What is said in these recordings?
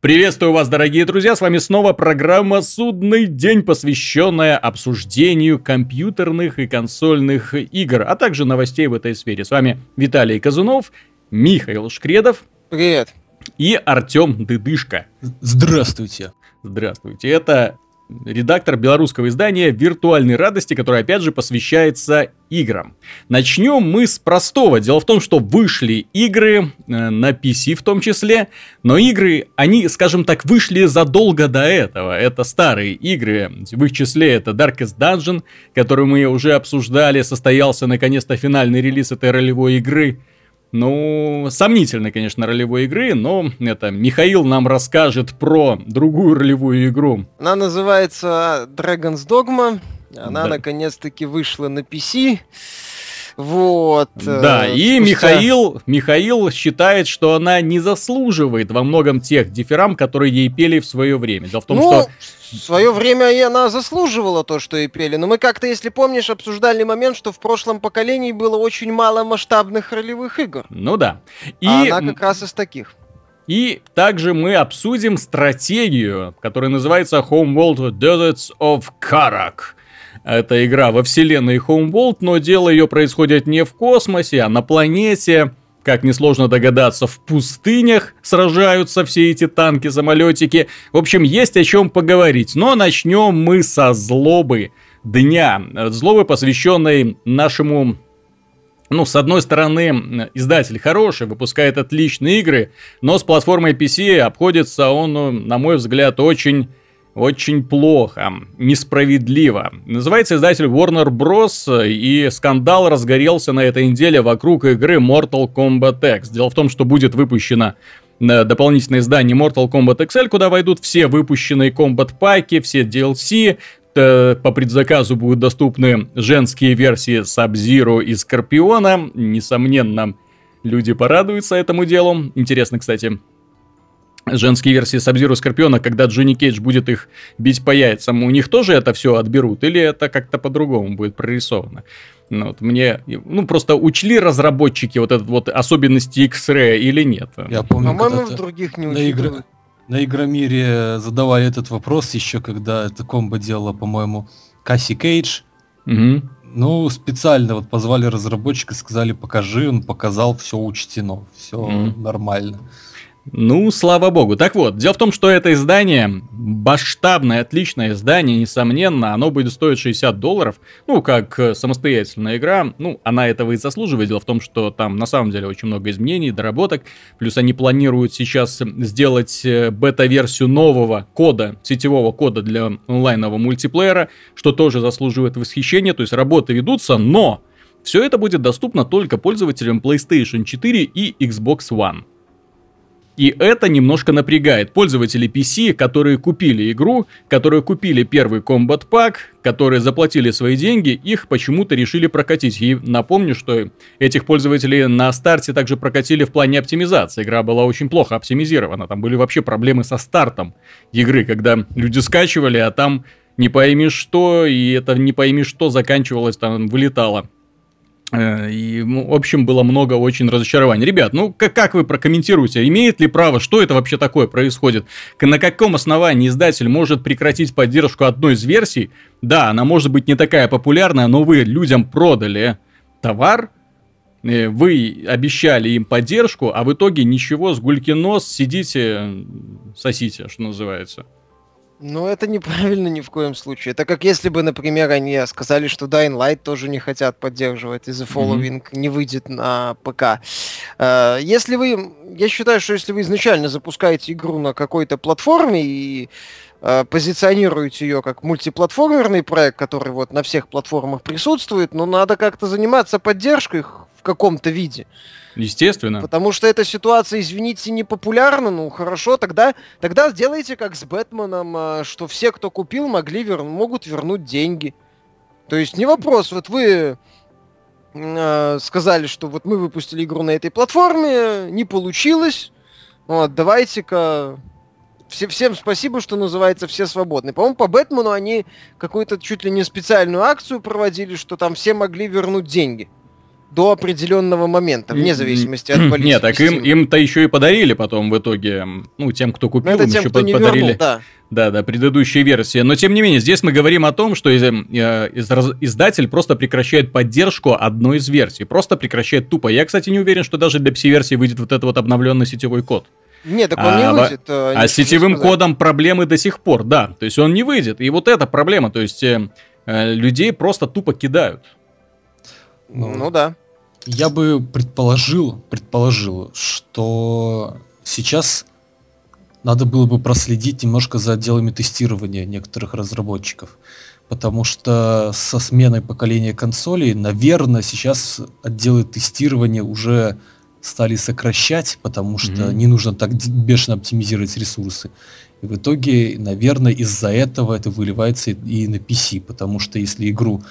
Приветствую вас, дорогие друзья, с вами снова программа «Судный день», посвященная обсуждению компьютерных и консольных игр, а также новостей в этой сфере. С вами Виталий Казунов, Михаил Шкредов. Привет. И Артем Дыдышко. Здравствуйте. Здравствуйте. Это редактор белорусского издания «Виртуальной радости», который, опять же, посвящается играм. Начнем мы с простого. Дело в том, что вышли игры э, на PC в том числе, но игры, они, скажем так, вышли задолго до этого. Это старые игры, в их числе это Darkest Dungeon, которую мы уже обсуждали, состоялся наконец-то финальный релиз этой ролевой игры. Ну, сомнительной, конечно, ролевой игры, но это Михаил нам расскажет про другую ролевую игру. Она называется Dragon's Dogma. Она да. наконец-таки вышла на PC. Вот. Да, э, и спустя... Михаил, Михаил считает, что она не заслуживает во многом тех дифирам, которые ей пели в свое время. Дело в том, ну, что... В свое время и она заслуживала то, что ей пели. Но мы как-то, если помнишь, обсуждали момент, что в прошлом поколении было очень мало масштабных ролевых игр. Ну да. И... А она как раз из таких. И также мы обсудим стратегию, которая называется Homeworld Deserts of Karak. Это игра во вселенной Homeworld, но дело ее происходит не в космосе, а на планете. Как несложно догадаться, в пустынях сражаются все эти танки, самолетики. В общем, есть о чем поговорить. Но начнем мы со злобы дня. Злобы, посвященной нашему ну, с одной стороны, издатель хороший, выпускает отличные игры, но с платформой PC обходится он, на мой взгляд, очень очень плохо, несправедливо. Называется издатель Warner Bros. и скандал разгорелся на этой неделе вокруг игры Mortal Kombat X. Дело в том, что будет выпущено э, дополнительное издание Mortal Kombat XL, куда войдут все выпущенные комбат паки, все DLC, э, по предзаказу будут доступны женские версии Sub-Zero и Скорпиона. Несомненно, люди порадуются этому делу. Интересно, кстати, женские версии Сабзиру Скорпиона, когда Джонни Кейдж будет их бить по яйцам, у них тоже это все отберут, или это как-то по-другому будет прорисовано? Ну, вот мне, ну, просто учли разработчики вот этот вот особенности X-Ray или нет? Я помню, По-моему, в других не на, игр... на Игромире задавали этот вопрос еще, когда это комбо делала, по-моему, Касси Кейдж. Угу. Ну, специально вот позвали разработчика, сказали, покажи, он показал, все учтено, все mm. нормально. Ну, слава богу. Так вот, дело в том, что это издание, масштабное, отличное издание, несомненно, оно будет стоить 60 долларов, ну, как э, самостоятельная игра, ну, она этого и заслуживает. Дело в том, что там на самом деле очень много изменений, доработок, плюс они планируют сейчас сделать э, бета-версию нового кода, сетевого кода для онлайнового мультиплеера, что тоже заслуживает восхищения, то есть работы ведутся, но все это будет доступно только пользователям PlayStation 4 и Xbox One. И это немножко напрягает пользователей PC, которые купили игру, которые купили первый Combat Pack, которые заплатили свои деньги, их почему-то решили прокатить. И напомню, что этих пользователей на старте также прокатили в плане оптимизации. Игра была очень плохо оптимизирована. Там были вообще проблемы со стартом игры, когда люди скачивали, а там не пойми что, и это не пойми что заканчивалось, там вылетало. Э, и, ну, в общем, было много очень разочарований. Ребят, ну как, как вы прокомментируете? Имеет ли право? Что это вообще такое происходит? На каком основании издатель может прекратить поддержку одной из версий? Да, она может быть не такая популярная, но вы людям продали товар, э, вы обещали им поддержку, а в итоге ничего, с гульки нос, сидите, сосите, что называется. Ну, это неправильно ни в коем случае. Это как если бы, например, они сказали, что Dying Light тоже не хотят поддерживать, и The Following mm-hmm. не выйдет на ПК. Э, если вы... Я считаю, что если вы изначально запускаете игру на какой-то платформе и э, позиционируете ее как мультиплатформерный проект, который вот на всех платформах присутствует, но надо как-то заниматься поддержкой в каком-то виде. Естественно. Потому что эта ситуация, извините, не популярна. Ну хорошо, тогда, тогда сделайте как с Бэтменом, а, что все, кто купил, могли вер... могут вернуть деньги. То есть не вопрос, вот вы э, сказали, что вот мы выпустили игру на этой платформе, не получилось. Вот, давайте-ка все, всем спасибо, что называется, все свободны. По-моему, по Бэтмену они какую-то чуть ли не специальную акцию проводили, что там все могли вернуть деньги. До определенного момента, вне зависимости от политики. Нет, так им, им-то еще и подарили потом в итоге, ну, тем, кто купил, им тем, еще кто подарили. Вернул, да. Да, да, предыдущие версии. Но тем не менее, здесь мы говорим о том, что из, э, из, издатель просто прекращает поддержку одной из версий. Просто прекращает тупо. Я, кстати, не уверен, что даже для пси-версии выйдет вот этот вот обновленный сетевой код. Нет, так он а, не выйдет. А, а с сетевым сказать. кодом проблемы до сих пор, да. То есть он не выйдет. И вот эта проблема. То есть э, э, людей просто тупо кидают. Ну, ну да. Я бы предположил, предположил, что сейчас надо было бы проследить немножко за отделами тестирования некоторых разработчиков. Потому что со сменой поколения консолей, наверное, сейчас отделы тестирования уже стали сокращать, потому что mm-hmm. не нужно так бешено оптимизировать ресурсы. И в итоге, наверное, из-за этого это выливается и на PC, потому что если игру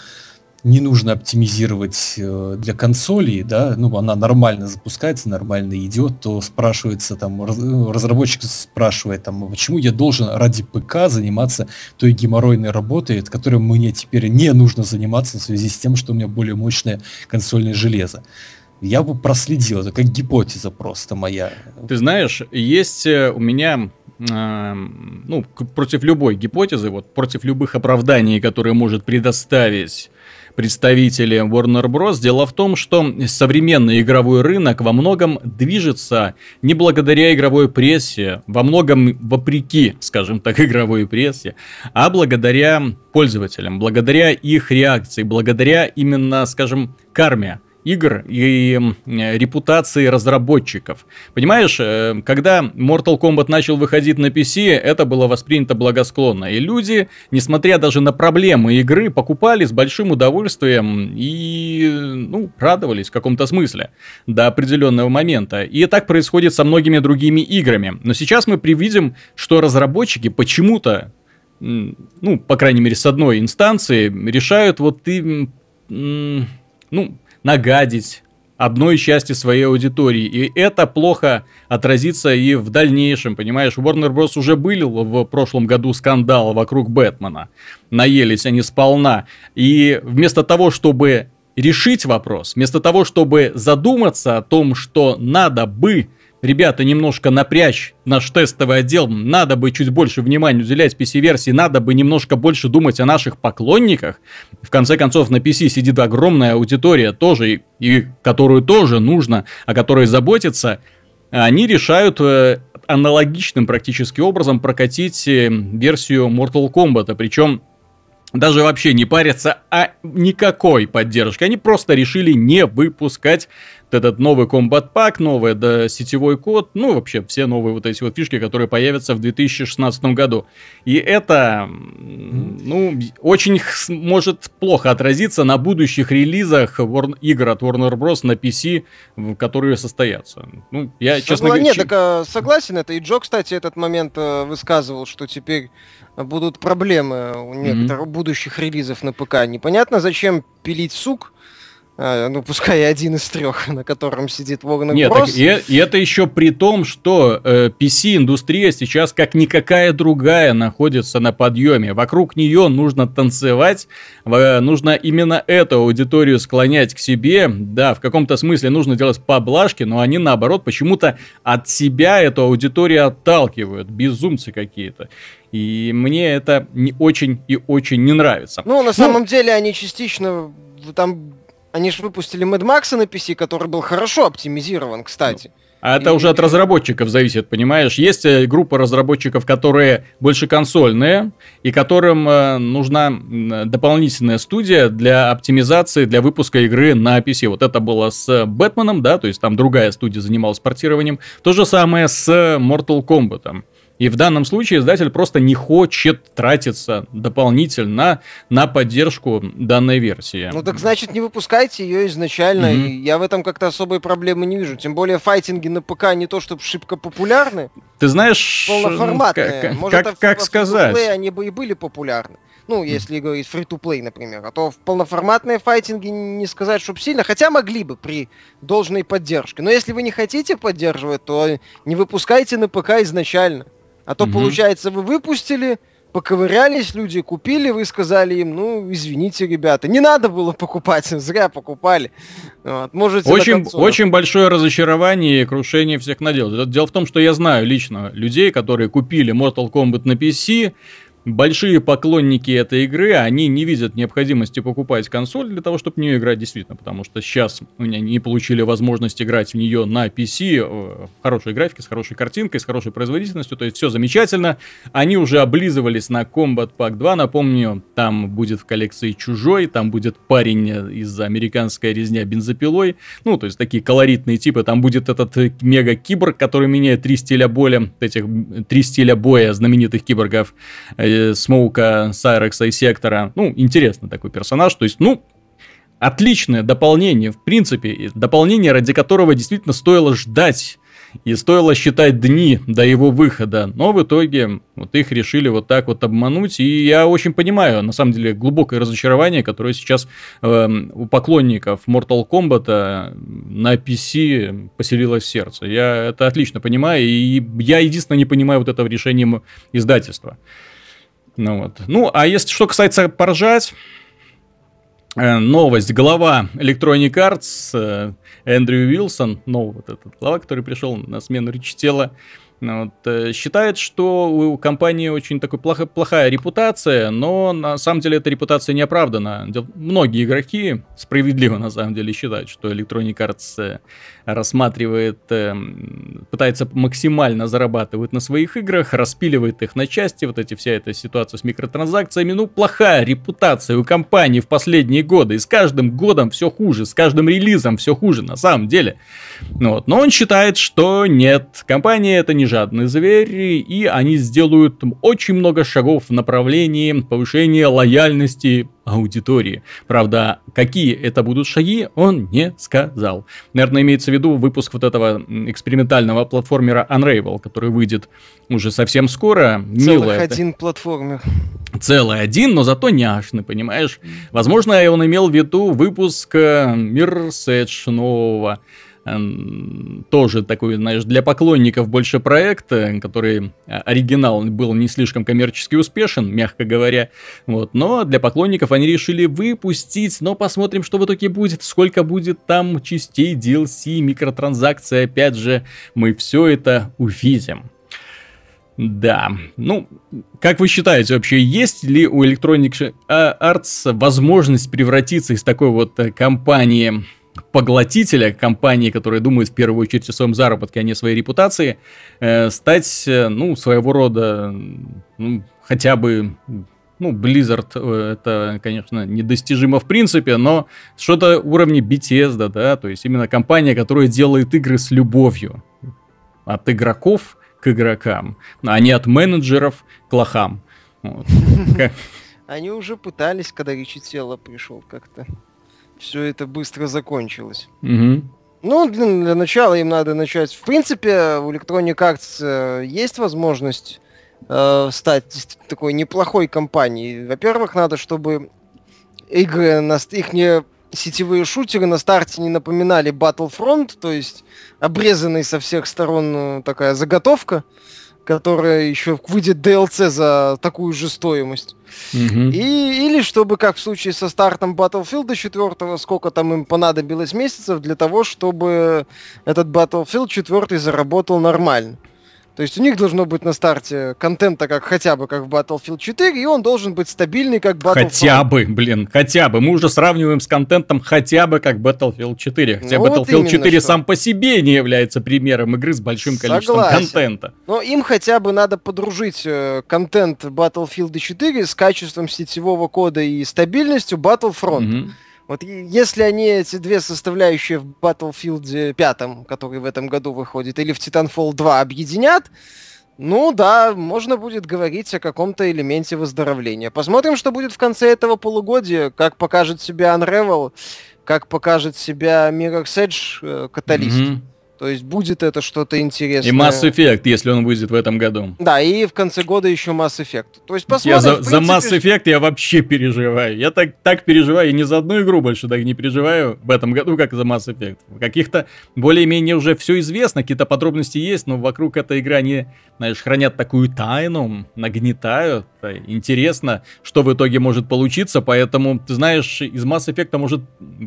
не нужно оптимизировать э, для консолей, да, ну, она нормально запускается, нормально идет, то спрашивается там, ну, разработчик спрашивает там, «А почему я должен ради ПК заниматься той геморройной работой, от которой мне теперь не нужно заниматься в связи с тем, что у меня более мощное консольное железо. Я бы проследил, это как гипотеза просто моя. Ты знаешь, есть э, у меня э, ну, против любой гипотезы, вот против любых оправданий, которые может предоставить представители Warner Bros. Дело в том, что современный игровой рынок во многом движется не благодаря игровой прессе, во многом вопреки, скажем так, игровой прессе, а благодаря пользователям, благодаря их реакции, благодаря именно, скажем, карме игр и репутации разработчиков. Понимаешь, э, когда Mortal Kombat начал выходить на PC, это было воспринято благосклонно. И люди, несмотря даже на проблемы игры, покупали с большим удовольствием и, ну, радовались в каком-то смысле до определенного момента. И так происходит со многими другими играми. Но сейчас мы привидим, что разработчики почему-то ну, по крайней мере, с одной инстанции, решают вот ты, ну, нагадить одной части своей аудитории. И это плохо отразится и в дальнейшем, понимаешь? Warner Bros. уже были в прошлом году скандал вокруг Бэтмена. Наелись они сполна. И вместо того, чтобы решить вопрос, вместо того, чтобы задуматься о том, что надо бы ребята, немножко напрячь наш тестовый отдел, надо бы чуть больше внимания уделять PC-версии, надо бы немножко больше думать о наших поклонниках. В конце концов, на PC сидит огромная аудитория тоже, и, которую тоже нужно, о которой заботиться. Они решают э, аналогичным практически образом прокатить э, версию Mortal Kombat, причем даже вообще не парятся а никакой поддержки. Они просто решили не выпускать этот новый комбат пак, новый да, сетевой код, ну вообще все новые вот эти вот фишки, которые появятся в 2016 году. И это, ну, очень может плохо отразиться на будущих релизах игр от Warner Bros. на PC, которые состоятся. Ну, я, Согла... честно говоря... Нет, так а, согласен, это и Джо, кстати, этот момент а, высказывал, что теперь будут проблемы у некоторых mm-hmm. будущих релизов на ПК. Непонятно, зачем пилить сук, ну, пускай один из трех, на котором сидит Warner Нет, Bros. Так, и, и это еще при том, что э, PC-индустрия сейчас, как никакая другая, находится на подъеме. Вокруг нее нужно танцевать, э, нужно именно эту аудиторию склонять к себе. Да, в каком-то смысле нужно делать поблажки, но они, наоборот, почему-то от себя эту аудиторию отталкивают. Безумцы какие-то. И мне это не очень и очень не нравится. Ну, на ну, самом деле, они частично там они же выпустили Mad Max на PC, который был хорошо оптимизирован, кстати. А это и... уже от разработчиков зависит, понимаешь? Есть э, группа разработчиков, которые больше консольные, и которым э, нужна дополнительная студия для оптимизации, для выпуска игры на PC. Вот это было с Бэтменом, да, то есть там другая студия занималась портированием. То же самое с Mortal Kombat. И в данном случае издатель просто не хочет тратиться дополнительно на поддержку данной версии. Ну так значит не выпускайте ее изначально. Mm-hmm. И я в этом как-то особой проблемы не вижу. Тем более файтинги на ПК не то чтобы шибко популярны. Ты знаешь, полноформатные. Как, Может, как, как сказать? они бы и были популярны. Ну, если говорить free-to-play, например. А то в полноформатные файтинги не сказать, чтобы сильно. Хотя могли бы при должной поддержке. Но если вы не хотите поддерживать, то не выпускайте на ПК изначально. А то, угу. получается, вы выпустили, поковырялись люди, купили, вы сказали им, ну, извините, ребята, не надо было покупать, зря покупали. Вот, можете очень, очень большое разочарование и крушение всех надел. Дело в том, что я знаю лично людей, которые купили Mortal Kombat на PC, большие поклонники этой игры, они не видят необходимости покупать консоль для того, чтобы в нее играть действительно, потому что сейчас не получили возможность играть в нее на PC э, в хорошей графике, с хорошей картинкой, с хорошей производительностью, то есть все замечательно. Они уже облизывались на Combat Pack 2, напомню, там будет в коллекции Чужой, там будет парень из американской резня бензопилой, ну, то есть такие колоритные типы, там будет этот мега-киборг, который меняет три стиля боя, этих три стиля боя знаменитых киборгов, э, Смоука, Сайрекса и Сектора. Ну, интересный такой персонаж. То есть, ну, отличное дополнение, в принципе, дополнение, ради которого действительно стоило ждать. И стоило считать дни до его выхода. Но в итоге вот их решили вот так вот обмануть. И я очень понимаю, на самом деле, глубокое разочарование, которое сейчас э, у поклонников Mortal Kombat э, на PC поселилось в сердце. Я это отлично понимаю. И я единственное не понимаю вот этого решения издательства. Ну, вот. ну, а если что касается поржать, э, новость. Глава Electronic Arts э, Эндрю Уилсон, ну, вот этот глава, который пришел на смену Ричи Тела, вот, э, считает, что у компании очень такой плохо, плохая репутация, но на самом деле эта репутация не оправдана. Многие игроки справедливо на самом деле считают, что Electronic Arts э, рассматривает, э, пытается максимально зарабатывать на своих играх, распиливает их на части, вот эти вся эта ситуация с микротранзакциями. Ну, плохая репутация у компании в последние годы, и с каждым годом все хуже, с каждым релизом все хуже на самом деле. Вот. Но он считает, что нет, компания это не жадный зверь, и они сделают очень много шагов в направлении повышения лояльности аудитории. Правда, какие это будут шаги, он не сказал. Наверное, имеется в виду выпуск вот этого экспериментального платформера Unravel, который выйдет уже совсем скоро. Целых один это. платформер. Целый один, но зато няшный, понимаешь? Возможно, он имел в виду выпуск Mirror's Edge нового тоже такой, знаешь, для поклонников больше проекта, который а, оригинал был не слишком коммерчески успешен, мягко говоря, вот, но для поклонников они решили выпустить, но посмотрим, что в итоге будет, сколько будет там частей DLC, микротранзакции, опять же, мы все это увидим. Да, ну, как вы считаете вообще, есть ли у Electronic Arts возможность превратиться из такой вот э, компании поглотителя компании, которые думают в первую очередь о своем заработке, а не о своей репутации, э, стать, э, ну, своего рода, ну, хотя бы ну, Blizzard э, это, конечно, недостижимо в принципе, но что-то уровня Bethesda, да, то есть именно компания, которая делает игры с любовью от игроков к игрокам, а не от менеджеров к лохам. Они уже пытались, когда Ричи Тело пришел как-то все это быстро закончилось. Угу. Ну, для, для начала им надо начать. В принципе, у Electronic Arts э, есть возможность э, стать такой неплохой компанией. Во-первых, надо, чтобы игры, на, их не сетевые шутеры на старте не напоминали Battlefront, то есть обрезанный со всех сторон э, такая заготовка которая еще выйдет DLC за такую же стоимость. Mm-hmm. И, или чтобы, как в случае со стартом Battlefield 4, сколько там им понадобилось месяцев для того, чтобы этот Battlefield 4 заработал нормально. То есть у них должно быть на старте контента как хотя бы как в Battlefield 4, и он должен быть стабильный как Battlefield. Хотя бы, блин, хотя бы. Мы уже сравниваем с контентом хотя бы как Battlefield 4. Хотя ну, Battlefield вот 4 что. сам по себе не является примером игры с большим количеством Согласен. контента. Но им хотя бы надо подружить э, контент Battlefield 4 с качеством сетевого кода и стабильностью Battlefront. Mm-hmm. Вот если они эти две составляющие в Battlefield 5, который в этом году выходит, или в Titanfall 2 объединят, ну да, можно будет говорить о каком-то элементе выздоровления. Посмотрим, что будет в конце этого полугодия, как покажет себя Unravel, как покажет себя Mirror's Edge э, Каталист. Mm-hmm. То есть будет это что-то интересное. И Mass Effect, если он выйдет в этом году. Да, и в конце года еще Mass Effect. То есть посмотрим. Я за, принципе... за Mass Effect я вообще переживаю. Я так, так переживаю, я ни за одну игру больше так не переживаю в этом году, как за Mass Effect. Каких-то более-менее уже все известно, какие-то подробности есть, но вокруг этой игры они, знаешь, хранят такую тайну, нагнетают. Это интересно, что в итоге может получиться, поэтому, ты знаешь, из Mass Effect может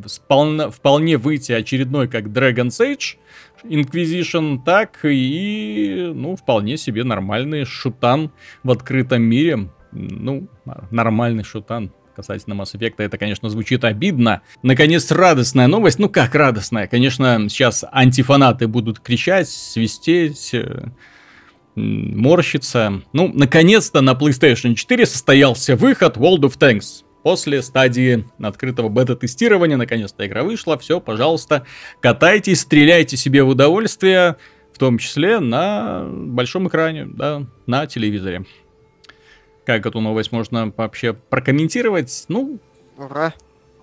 вполне, вполне выйти очередной, как Dragon's Age, Inquisition, так и, ну, вполне себе нормальный шутан в открытом мире. Ну, нормальный шутан касательно Mass Effect, это, конечно, звучит обидно. Наконец, радостная новость. Ну, как радостная? Конечно, сейчас антифанаты будут кричать, свистеть, морщиться. Ну, наконец-то на PlayStation 4 состоялся выход World of Tanks. После стадии открытого бета-тестирования, наконец-то игра вышла, все, пожалуйста, катайтесь, стреляйте себе в удовольствие, в том числе на большом экране, да, на телевизоре. Как эту новость можно вообще прокомментировать? Ну, ура.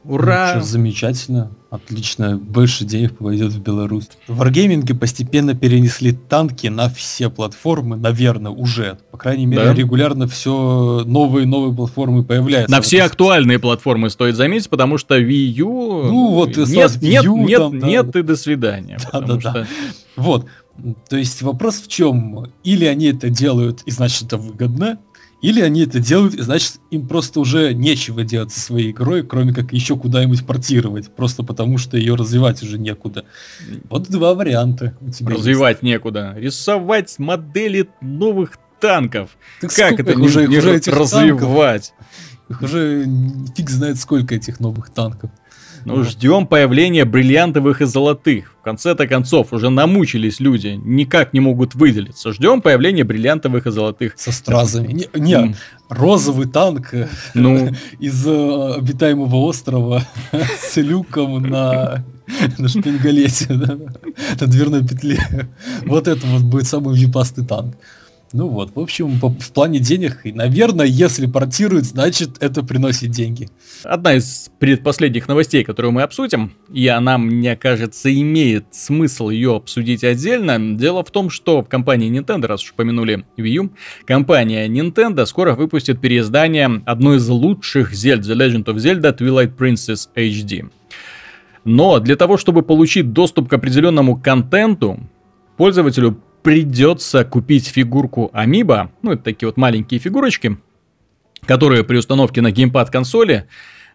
Ура! Ну, замечательно, отлично, больше денег пойдет в Беларусь. В Wargaming постепенно перенесли танки на все платформы, наверное, уже. По крайней мере, да? регулярно все новые новые платформы появляются. На все актуальные платформы стоит заметить, потому что Wii U... Ну вот, нет, нет, U, нет, там, нет да. и до свидания. Да, да, что... да. Вот, то есть вопрос в чем? Или они это делают, и значит это выгодно, или они это делают, и значит, им просто уже нечего делать со своей игрой, кроме как еще куда-нибудь портировать, просто потому что ее развивать уже некуда. Вот два варианта у тебя Развивать есть. некуда. Рисовать модели новых танков. Так как это уже, не, уже развивать? Танков, их уже фиг знает сколько этих новых танков. Ну, ждем появления бриллиантовых и золотых. В конце-то концов, уже намучились люди, никак не могут выделиться. Ждем появления бриллиантовых и золотых. Со стразами. Не, не mm. розовый танк ну. из э, обитаемого острова с люком на на шпингалете, на дверной петле. Вот это вот будет самый випастый танк. Ну вот, в общем, по, в плане денег, и, наверное, если портируют, значит, это приносит деньги. Одна из предпоследних новостей, которую мы обсудим, и она, мне кажется, имеет смысл ее обсудить отдельно. Дело в том, что компания Nintendo, раз уж упомянули Wii U, компания Nintendo скоро выпустит переиздание одной из лучших Zelda, The Legend of Zelda Twilight Princess HD. Но для того, чтобы получить доступ к определенному контенту, пользователю придется купить фигурку Амиба, ну это такие вот маленькие фигурочки, которые при установке на геймпад консоли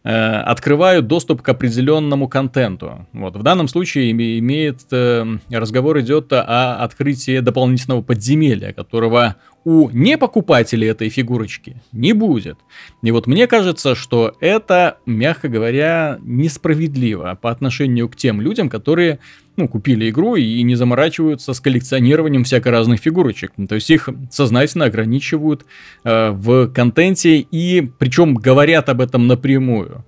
э, открывают доступ к определенному контенту. Вот в данном случае имеет э, разговор идет о открытии дополнительного подземелья, которого у непокупателей этой фигурочки не будет. И вот мне кажется, что это, мягко говоря, несправедливо по отношению к тем людям, которые ну, купили игру и не заморачиваются с коллекционированием всяко разных фигурочек. То есть их сознательно ограничивают э, в контенте и причем говорят об этом напрямую.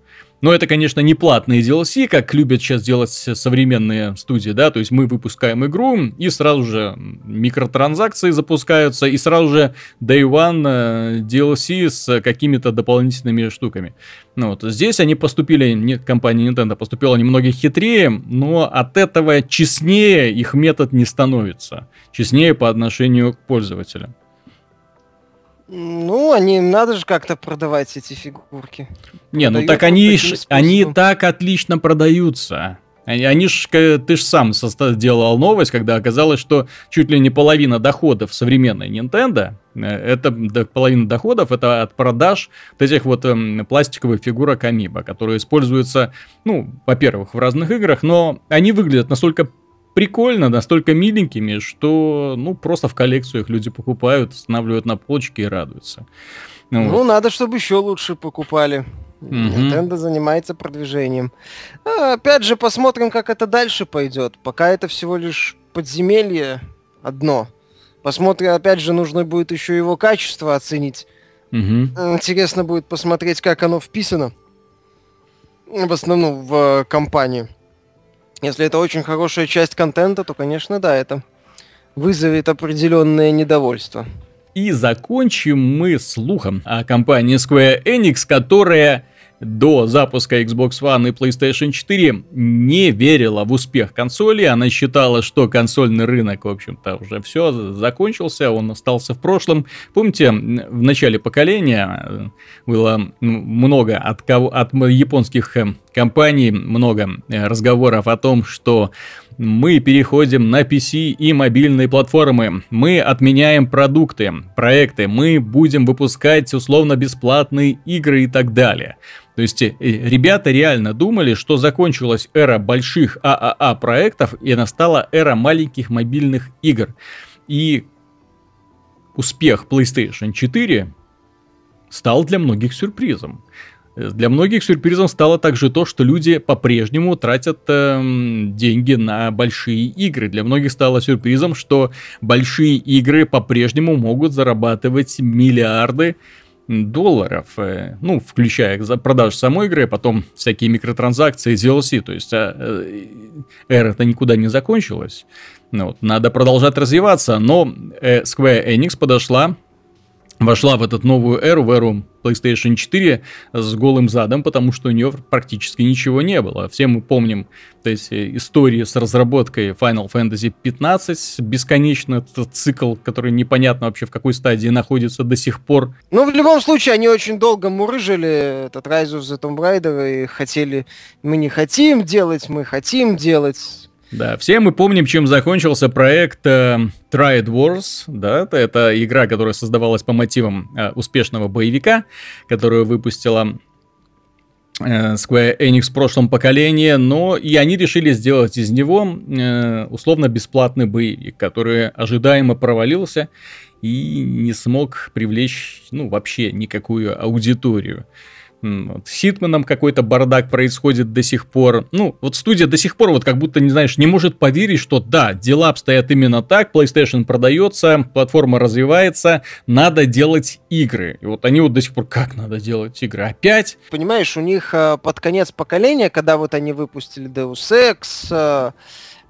Но это, конечно, не платные DLC, как любят сейчас делать современные студии, да, то есть мы выпускаем игру, и сразу же микротранзакции запускаются, и сразу же Day One э, DLC с какими-то дополнительными штуками. Ну вот, здесь они поступили, не, компания Nintendo поступила немного хитрее, но от этого честнее их метод не становится. Честнее по отношению к пользователям. Ну, они надо же как-то продавать эти фигурки. Не, ну так они, ж, они так отлично продаются. Они, они ж, ты ж сам делал новость, когда оказалось, что чуть ли не половина доходов современной Nintendo, э, это половина доходов, это от продаж вот этих вот эм, пластиковых фигурок Амиба, которые используются, ну, во-первых, в разных играх, но они выглядят настолько прикольно, настолько миленькими, что, ну, просто в коллекцию их люди покупают, устанавливают на полочке и радуются. Ну, ну вот. надо, чтобы еще лучше покупали. Угу. Nintendo занимается продвижением. А, опять же, посмотрим, как это дальше пойдет. Пока это всего лишь подземелье одно. Посмотрим, опять же, нужно будет еще его качество оценить. Угу. Интересно будет посмотреть, как оно вписано. В основном в компанию. Если это очень хорошая часть контента, то, конечно, да, это вызовет определенное недовольство. И закончим мы слухом о компании Square Enix, которая до запуска Xbox One и PlayStation 4 не верила в успех консоли. Она считала, что консольный рынок, в общем-то, уже все закончился, он остался в прошлом. Помните, в начале поколения э, было много от, кого, от японских э, компаний, много э, разговоров о том, что мы переходим на PC и мобильные платформы. Мы отменяем продукты, проекты, мы будем выпускать условно-бесплатные игры и так далее. То есть э, ребята реально думали, что закончилась эра больших ААА проектов и настала эра маленьких мобильных игр. И успех PlayStation 4 стал для многих сюрпризом. Для многих сюрпризом стало также то, что люди по-прежнему тратят э, деньги на большие игры. Для многих стало сюрпризом, что большие игры по-прежнему могут зарабатывать миллиарды долларов, э, ну, включая продажу самой игры, а потом всякие микротранзакции, DLC, то есть а, э, эра-то никуда не закончилась. Ну, вот, надо продолжать развиваться, но э, Square Enix подошла вошла в эту новую эру, в эру PlayStation 4 с голым задом, потому что у нее практически ничего не было. Все мы помним то есть, истории с разработкой Final Fantasy 15, бесконечно этот цикл, который непонятно вообще в какой стадии находится до сих пор. Ну, в любом случае, они очень долго мурыжили этот Rise of the Tomb Raider и хотели, мы не хотим делать, мы хотим делать, да, все мы помним, чем закончился проект э, Triad Wars, да, это, игра, которая создавалась по мотивам э, успешного боевика, которую выпустила э, Square Enix в прошлом поколении, но и они решили сделать из него э, условно бесплатный боевик, который ожидаемо провалился и не смог привлечь, ну, вообще никакую аудиторию. С Хитманом какой-то бардак происходит до сих пор. Ну, вот студия до сих пор вот как будто, не знаешь, не может поверить, что да, дела обстоят именно так, PlayStation продается, платформа развивается, надо делать игры. И вот они вот до сих пор, как надо делать игры? Опять? Понимаешь, у них э, под конец поколения, когда вот они выпустили Deus Ex, э,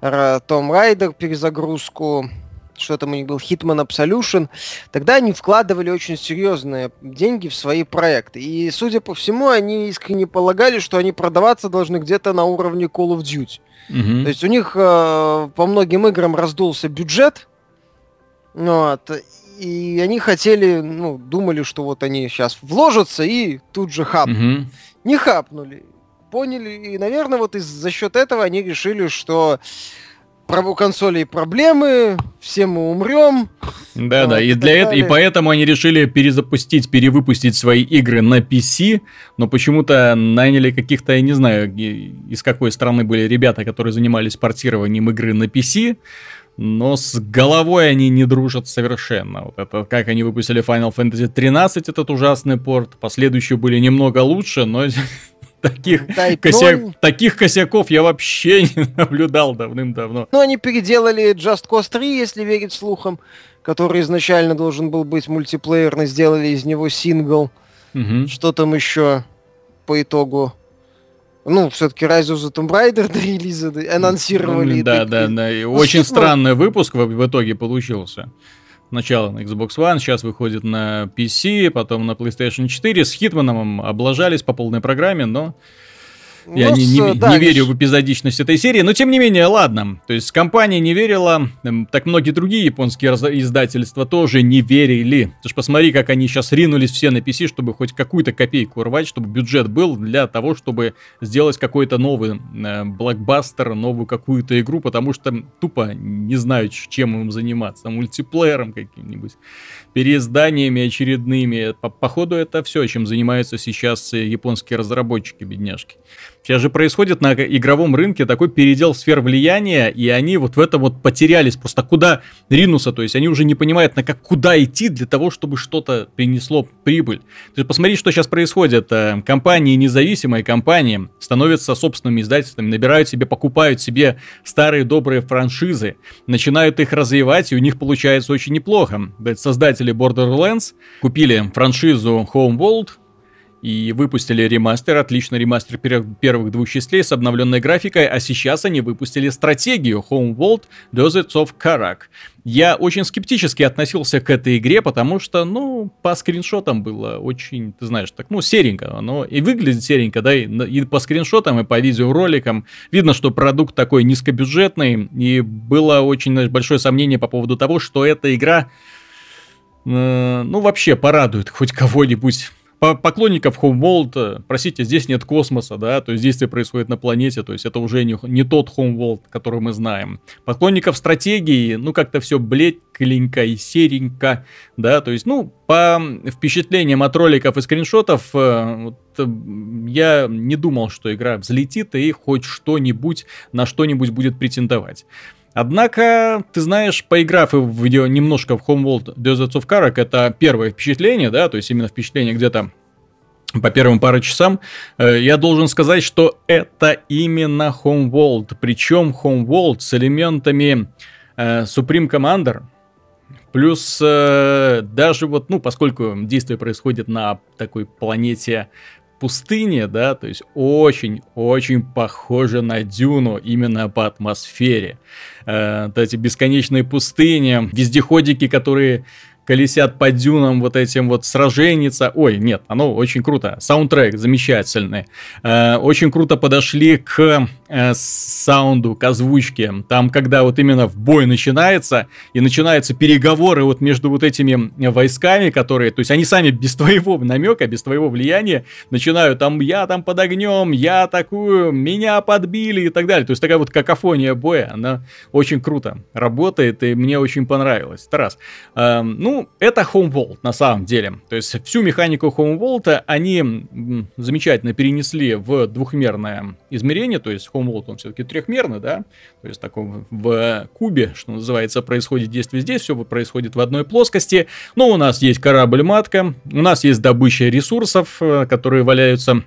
Tomb Raider перезагрузку, что там у них был Hitman Absolution, тогда они вкладывали очень серьезные деньги в свои проекты. И, судя по всему, они искренне полагали, что они продаваться должны где-то на уровне Call of Duty. Угу. То есть у них э, по многим играм раздулся бюджет, вот, и они хотели, ну, думали, что вот они сейчас вложатся и тут же хапнут. Угу. Не хапнули. Поняли, и, наверное, вот из за счет этого они решили, что у консолей проблемы, все мы умрем. Да, да, и, для этого, и поэтому они решили перезапустить, перевыпустить свои игры на PC, но почему-то наняли каких-то, я не знаю, из какой страны были ребята, которые занимались портированием игры на PC, но с головой они не дружат совершенно. Вот это как они выпустили Final Fantasy 13, этот ужасный порт, последующие были немного лучше, но Таких, косяк, таких косяков я вообще не наблюдал давным-давно. Ну, они переделали Just Cause 3, если верить слухам, который изначально должен был быть мультиплеерный, сделали из него сингл. Угу. Что там еще по итогу? Ну, все-таки Rise of the Tomb Raider до релиза анонсировали. Да, да, да. И очень странный выпуск в итоге получился. Сначала на Xbox One, сейчас выходит на PC, потом на PlayStation 4. С Хитманом облажались по полной программе, но я ну, не, не, да, не верю в эпизодичность этой серии, но тем не менее, ладно. То есть компания не верила, эм, так многие другие японские издательства тоже не верили. Ты ж посмотри, как они сейчас ринулись все на PC, чтобы хоть какую-то копейку рвать, чтобы бюджет был для того, чтобы сделать какой-то новый э, блокбастер, новую какую-то игру, потому что тупо не знают, чем им заниматься. Мультиплеером каким-нибудь, переизданиями очередными. По походу это все, чем занимаются сейчас японские разработчики, бедняжки. Сейчас же происходит на игровом рынке такой передел сфер влияния, и они вот в этом вот потерялись. Просто куда ринуться, то есть они уже не понимают, на как куда идти для того, чтобы что-то принесло прибыль. То есть посмотри, что сейчас происходит. Э, компании, независимые компании, становятся собственными издательствами, набирают себе, покупают себе старые добрые франшизы, начинают их развивать, и у них получается очень неплохо. Создатели Borderlands купили франшизу Homeworld, и выпустили ремастер, отличный ремастер первых двух частей с обновленной графикой, а сейчас они выпустили стратегию Homeworld Deserts of Karak. Я очень скептически относился к этой игре, потому что, ну, по скриншотам было очень, ты знаешь, так, ну, серенько, но и выглядит серенько, да, и, и по скриншотам, и по видеороликам. Видно, что продукт такой низкобюджетный, и было очень знаешь, большое сомнение по поводу того, что эта игра, э, ну, вообще порадует хоть кого-нибудь поклонников Homeworld, э, простите, здесь нет космоса, да, то есть действие происходит на планете, то есть это уже не, не тот Homeworld, который мы знаем. Поклонников стратегии, ну, как-то все блекленько и серенько, да, то есть, ну, по впечатлениям от роликов и скриншотов, э, вот, э, я не думал, что игра взлетит и хоть что-нибудь на что-нибудь будет претендовать. Однако, ты знаешь, поиграв в видео немножко в Homeworld Deserts of Karak, это первое впечатление, да, то есть именно впечатление где-то по первым пару часам, э, я должен сказать, что это именно Homeworld. Причем Homeworld с элементами э, Supreme Commander, Плюс э, даже вот, ну, поскольку действие происходит на такой планете пустыне, да, то есть очень-очень похоже на Дюну именно по атмосфере. Э, вот эти бесконечные пустыни, вездеходики, которые колесят по дюнам вот этим вот сраженница. Ой, нет, оно очень круто. Саундтрек замечательный. Э, очень круто подошли к э, саунду, к озвучке. Там, когда вот именно в бой начинается, и начинаются переговоры вот между вот этими войсками, которые, то есть они сами без твоего намека, без твоего влияния начинают там, я там под огнем, я атакую, меня подбили и так далее. То есть такая вот какофония боя, она очень круто работает, и мне очень понравилось. Это раз. Э, ну, ну, это Homeworld на самом деле. То есть всю механику Homeworld они замечательно перенесли в двухмерное измерение. То есть Homeworld он все-таки трехмерный, да? То есть таком в кубе, что называется, происходит действие здесь, все происходит в одной плоскости. Но у нас есть корабль-матка, у нас есть добыча ресурсов, э, которые валяются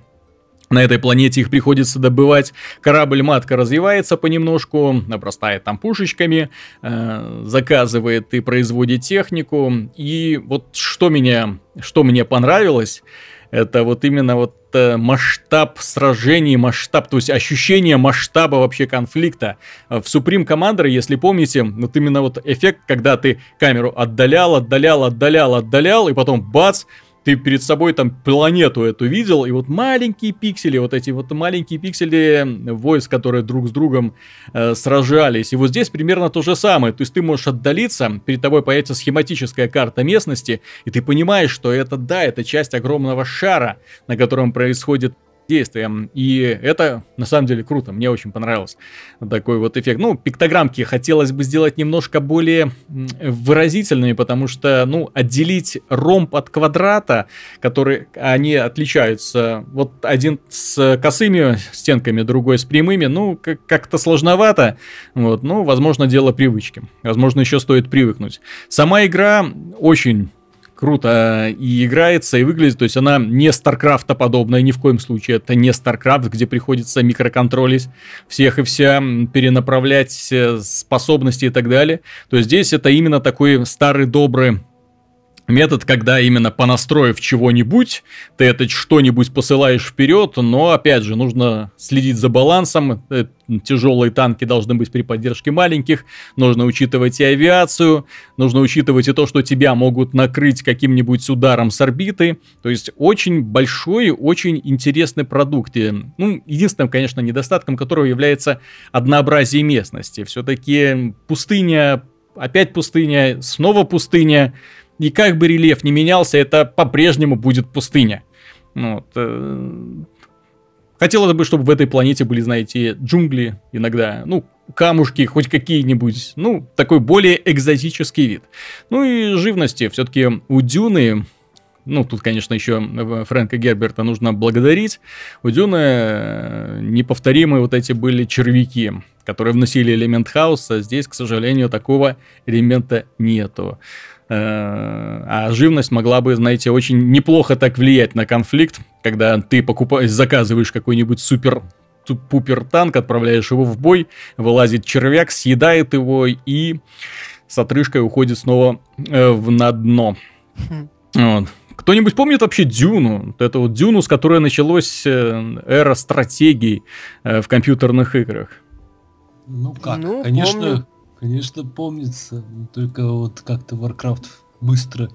на этой планете их приходится добывать. Корабль-матка развивается понемножку, обрастает там пушечками, э, заказывает и производит технику. И вот что меня, что мне понравилось, это вот именно вот э, масштаб сражений, масштаб, то есть ощущение масштаба вообще конфликта. В Supreme Commander, если помните, вот именно вот эффект, когда ты камеру отдалял, отдалял, отдалял, отдалял, и потом бац, ты перед собой там планету эту видел, и вот маленькие пиксели, вот эти вот маленькие пиксели войск, которые друг с другом э, сражались. И вот здесь примерно то же самое. То есть ты можешь отдалиться, перед тобой появится схематическая карта местности, и ты понимаешь, что это, да, это часть огромного шара, на котором происходит действием. И это на самом деле круто, мне очень понравился такой вот эффект. Ну, пиктограммки хотелось бы сделать немножко более выразительными, потому что, ну, отделить ромб от квадрата, которые, они отличаются, вот один с косыми стенками, другой с прямыми, ну, как-то сложновато, вот, ну, возможно, дело привычки. Возможно, еще стоит привыкнуть. Сама игра очень круто и играется, и выглядит. То есть она не StarCraft подобная ни в коем случае. Это не StarCraft, где приходится микроконтролить всех и вся, перенаправлять э, способности и так далее. То есть здесь это именно такой старый добрый метод, когда именно понастроив чего-нибудь, ты это что-нибудь посылаешь вперед, но опять же нужно следить за балансом, э, тяжелые танки должны быть при поддержке маленьких, нужно учитывать и авиацию, нужно учитывать и то, что тебя могут накрыть каким-нибудь ударом с орбиты, то есть очень большой, очень интересный продукт. И, ну, единственным, конечно, недостатком которого является однообразие местности. Все-таки пустыня, опять пустыня, снова пустыня, и как бы рельеф не менялся, это по-прежнему будет пустыня. Ну вот. Э, хотелось бы, чтобы в этой планете были, знаете, джунгли иногда, ну, камушки, хоть какие-нибудь, ну, такой более экзотический вид. Ну и живности, все-таки у Дюны, ну, тут, конечно, еще Фрэнка Герберта нужно благодарить. У Дюны э, неповторимые вот эти были червяки, которые вносили элемент хаоса. Здесь, к сожалению, такого элемента нету. А живность могла бы, знаете, очень неплохо так влиять на конфликт, когда ты покупаешь, заказываешь какой-нибудь супер пупер танк, отправляешь его в бой, вылазит червяк, съедает его и с отрыжкой уходит снова э, в, на дно. Хм. Вот. Кто-нибудь помнит вообще Дюну? Вот эту вот Дюну, с которой началась э, эра стратегий э, в компьютерных играх? Ну как, ну, конечно, помню. Конечно, помнится. Только вот как-то Warcraft быстро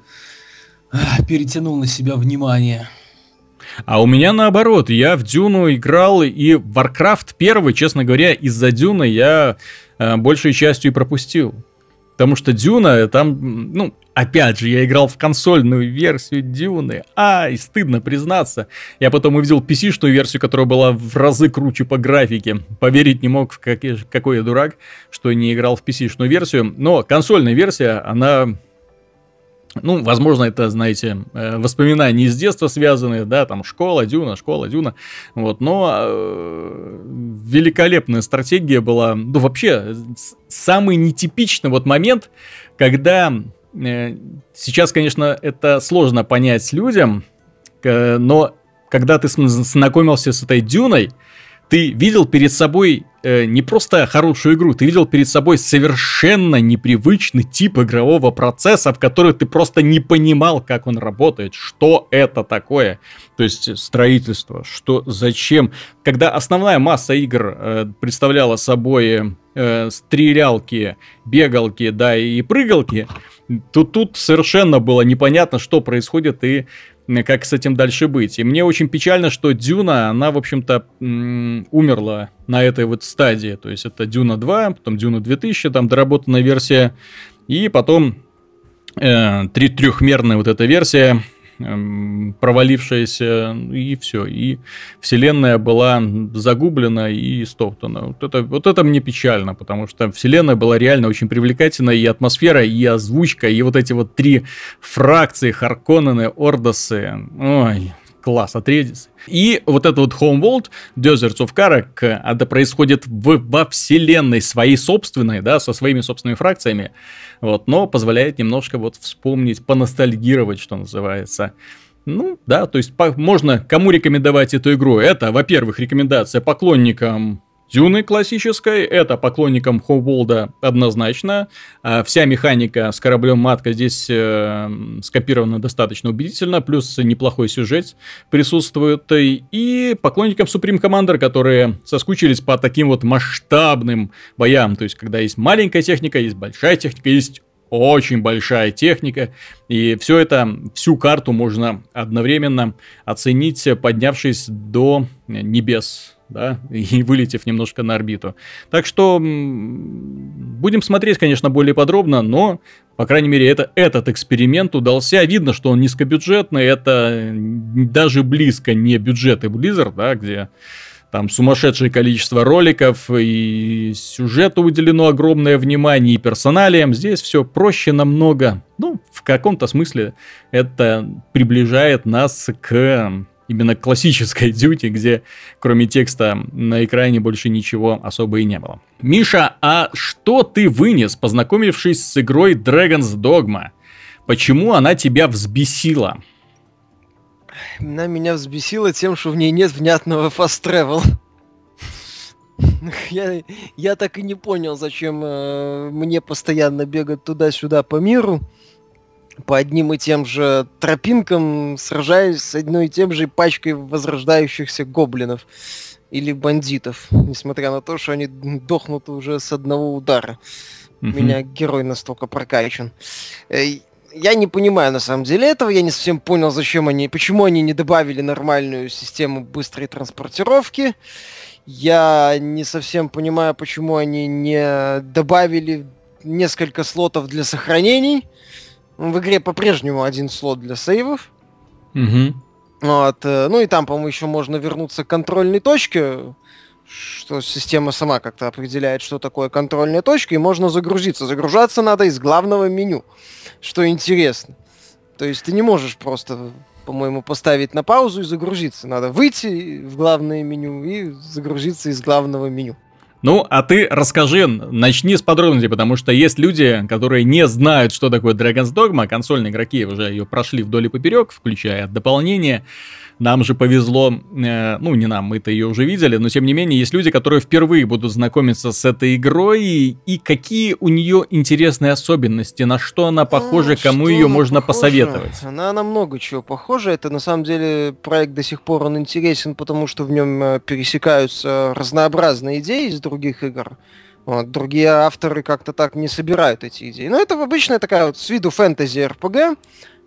перетянул на себя внимание. А у меня наоборот, я в Дюну играл, и Warcraft первый, честно говоря, из-за Дюны я э, большей частью и пропустил. Потому что Дюна, там, ну, опять же, я играл в консольную версию Дюны. А, и стыдно признаться. Я потом увидел PC-шную версию, которая была в разы круче по графике. Поверить не мог, как, какой я дурак, что не играл в PC-шную версию. Но консольная версия, она ну, возможно, это, знаете, э, воспоминания из детства связанные, да, там школа, дюна, школа, дюна, вот, но э, великолепная стратегия была, ну, вообще, самый нетипичный вот момент, когда э, сейчас, конечно, это сложно понять людям, э, но когда ты знакомился с этой дюной, ты видел перед собой э, не просто хорошую игру, ты видел перед собой совершенно непривычный тип игрового процесса, в который ты просто не понимал, как он работает, что это такое. То есть строительство, что, зачем. Когда основная масса игр э, представляла собой э, стрелялки, бегалки, да, и прыгалки, то тут совершенно было непонятно, что происходит и как с этим дальше быть. И мне очень печально, что Дюна, она, в общем-то, умерла на этой вот стадии. То есть это Дюна 2, потом Дюна 2000, там доработанная версия, и потом э, трехмерная вот эта версия провалившаяся, и все. И вселенная была загублена и стоптана. Вот это, вот это мне печально, потому что вселенная была реально очень привлекательная, и атмосфера, и озвучка, и вот эти вот три фракции, Харконнены, Ордосы. Ой, класс, Атредис. И вот этот вот Homeworld, Deserts of Karak, это происходит в, во вселенной своей собственной, да, со своими собственными фракциями, вот, но позволяет немножко вот вспомнить, поностальгировать, что называется. Ну, да, то есть по, можно кому рекомендовать эту игру? Это, во-первых, рекомендация поклонникам Дюны классической, это поклонникам Хоуволда однозначно. А вся механика с кораблем Матка здесь э, скопирована достаточно убедительно, плюс неплохой сюжет присутствует. И поклонникам Supreme Commander, которые соскучились по таким вот масштабным боям. То есть, когда есть маленькая техника, есть большая техника, есть очень большая техника, и все это, всю карту можно одновременно оценить, поднявшись до небес да, и вылетев немножко на орбиту. Так что будем смотреть, конечно, более подробно, но, по крайней мере, это, этот эксперимент удался. Видно, что он низкобюджетный, это даже близко не бюджеты Blizzard, да, где там сумасшедшее количество роликов, и сюжету уделено огромное внимание, и персоналиям. Здесь все проще намного. Ну, в каком-то смысле это приближает нас к именно классической дьюти, где кроме текста на экране больше ничего особо и не было. Миша, а что ты вынес, познакомившись с игрой Dragon's Dogma? Почему она тебя взбесила? Она меня взбесила тем, что в ней нет внятного fast travel. Я, я так и не понял, зачем э, мне постоянно бегать туда-сюда по миру по одним и тем же тропинкам, сражаясь с одной и тем же пачкой возрождающихся гоблинов или бандитов, несмотря на то, что они дохнут уже с одного удара. У меня герой настолько прокачан. Э, я не понимаю на самом деле этого, я не совсем понял, зачем они, почему они не добавили нормальную систему быстрой транспортировки. Я не совсем понимаю, почему они не добавили несколько слотов для сохранений. В игре по-прежнему один слот для сейвов. Угу. Вот, э, ну и там, по-моему, еще можно вернуться к контрольной точке, что система сама как-то определяет, что такое контрольная точка, и можно загрузиться. Загружаться надо из главного меню, что интересно. То есть ты не можешь просто, по-моему, поставить на паузу и загрузиться. Надо выйти в главное меню и загрузиться из главного меню. Ну, а ты расскажи, начни с подробностей, потому что есть люди, которые не знают, что такое Dragon's Dogma, консольные игроки уже ее прошли вдоль и поперек, включая дополнение. Нам же повезло, э, ну не нам, мы-то ее уже видели, но тем не менее есть люди, которые впервые будут знакомиться с этой игрой и, и какие у нее интересные особенности, на что она похожа, а, кому ее можно похожа? посоветовать. Она на много чего похожа. Это на самом деле проект до сих пор он интересен, потому что в нем э, пересекаются разнообразные идеи из других игр. Вот, другие авторы как-то так не собирают эти идеи. Но это обычная такая вот с виду фэнтези РПГ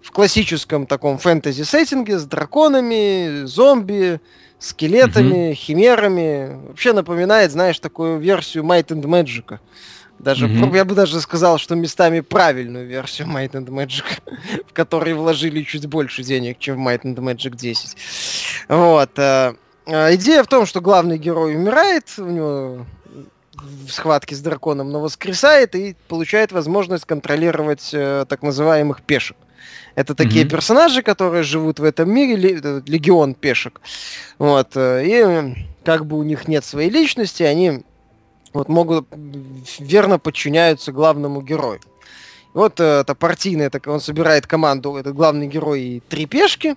в классическом таком фэнтези-сеттинге с драконами, зомби, скелетами, mm-hmm. химерами. Вообще напоминает, знаешь, такую версию Might and Magic. Даже, mm-hmm. я бы даже сказал, что местами правильную версию Might and Magic, в которой вложили чуть больше денег, чем в Might and Magic 10. Вот. Э, идея в том, что главный герой умирает, у него в схватке с драконом, но воскресает и получает возможность контролировать э, так называемых пешек. Это такие mm-hmm. персонажи, которые живут в этом мире, э, легион пешек. Вот. Э, и как бы у них нет своей личности, они вот могут верно подчиняются главному герою. Вот э, это партийная, так он собирает команду, этот главный герой и три пешки,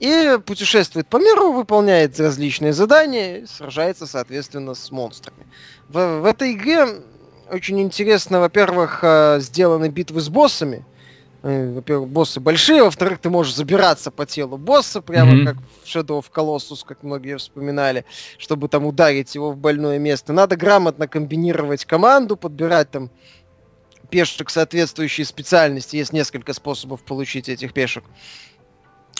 и путешествует по миру, выполняет различные задания, сражается, соответственно, с монстрами. В, в этой игре очень интересно, во-первых, э, сделаны битвы с боссами. Э, во-первых, боссы большие, во-вторых, ты можешь забираться по телу босса, прямо mm-hmm. как в Shadow of Colossus, как многие вспоминали, чтобы там ударить его в больное место. Надо грамотно комбинировать команду, подбирать там пешек соответствующей специальности. Есть несколько способов получить этих пешек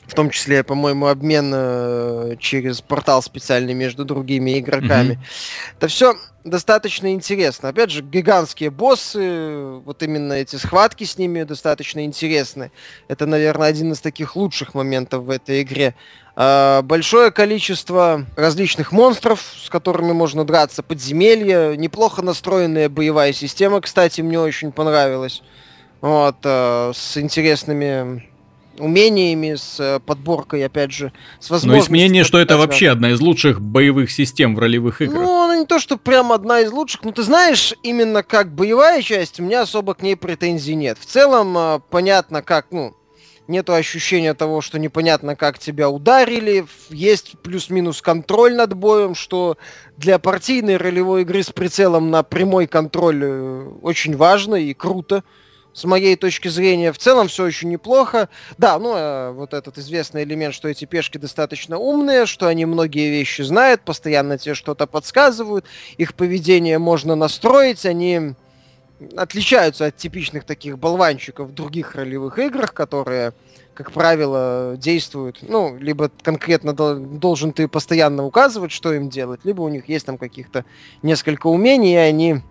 в том числе, по-моему, обмен э, через портал специальный между другими игроками. Mm-hmm. Это все достаточно интересно. Опять же, гигантские боссы, вот именно эти схватки с ними достаточно интересны. Это, наверное, один из таких лучших моментов в этой игре. Э, большое количество различных монстров, с которыми можно драться, подземелья, неплохо настроенная боевая система, кстати, мне очень понравилась. Вот, э, с интересными умениями, с э, подборкой, опять же, с возможностью... Но есть мнение, что это вообще одна из лучших боевых систем в ролевых играх. Ну, она не то, что прям одна из лучших, но ты знаешь, именно как боевая часть, у меня особо к ней претензий нет. В целом, э, понятно, как, ну, нету ощущения того, что непонятно, как тебя ударили, есть плюс-минус контроль над боем, что для партийной ролевой игры с прицелом на прямой контроль э, очень важно и круто с моей точки зрения, в целом все очень неплохо. Да, ну, э, вот этот известный элемент, что эти пешки достаточно умные, что они многие вещи знают, постоянно тебе что-то подсказывают, их поведение можно настроить, они отличаются от типичных таких болванчиков в других ролевых играх, которые, как правило, действуют, ну, либо конкретно должен ты постоянно указывать, что им делать, либо у них есть там каких-то несколько умений, и они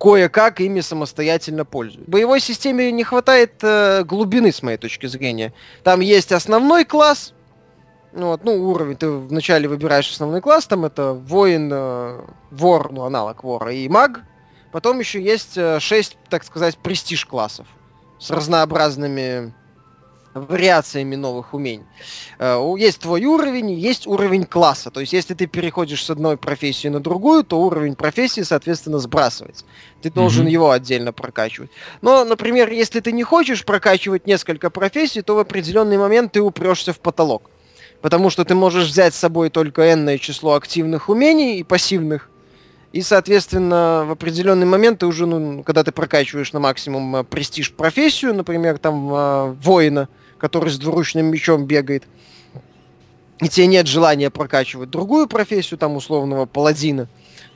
кое-как ими самостоятельно пользуют. В боевой системе не хватает э, глубины, с моей точки зрения. Там есть основной класс, ну, вот, ну, уровень, ты вначале выбираешь основной класс, там это воин, э, вор, ну, аналог вора, и маг. Потом еще есть э, 6, так сказать, престиж классов с разнообразными вариациями новых умений. Э, есть твой уровень, есть уровень класса. То есть, если ты переходишь с одной профессии на другую, то уровень профессии, соответственно, сбрасывается. Ты должен mm-hmm. его отдельно прокачивать. Но, например, если ты не хочешь прокачивать несколько профессий, то в определенный момент ты упрешься в потолок. Потому что ты можешь взять с собой только энное число активных умений и пассивных. И, соответственно, в определенный момент ты уже, ну, когда ты прокачиваешь на максимум э, престиж профессию, например, там, э, воина, который с двуручным мечом бегает, и тебе нет желания прокачивать другую профессию, там, условного паладина,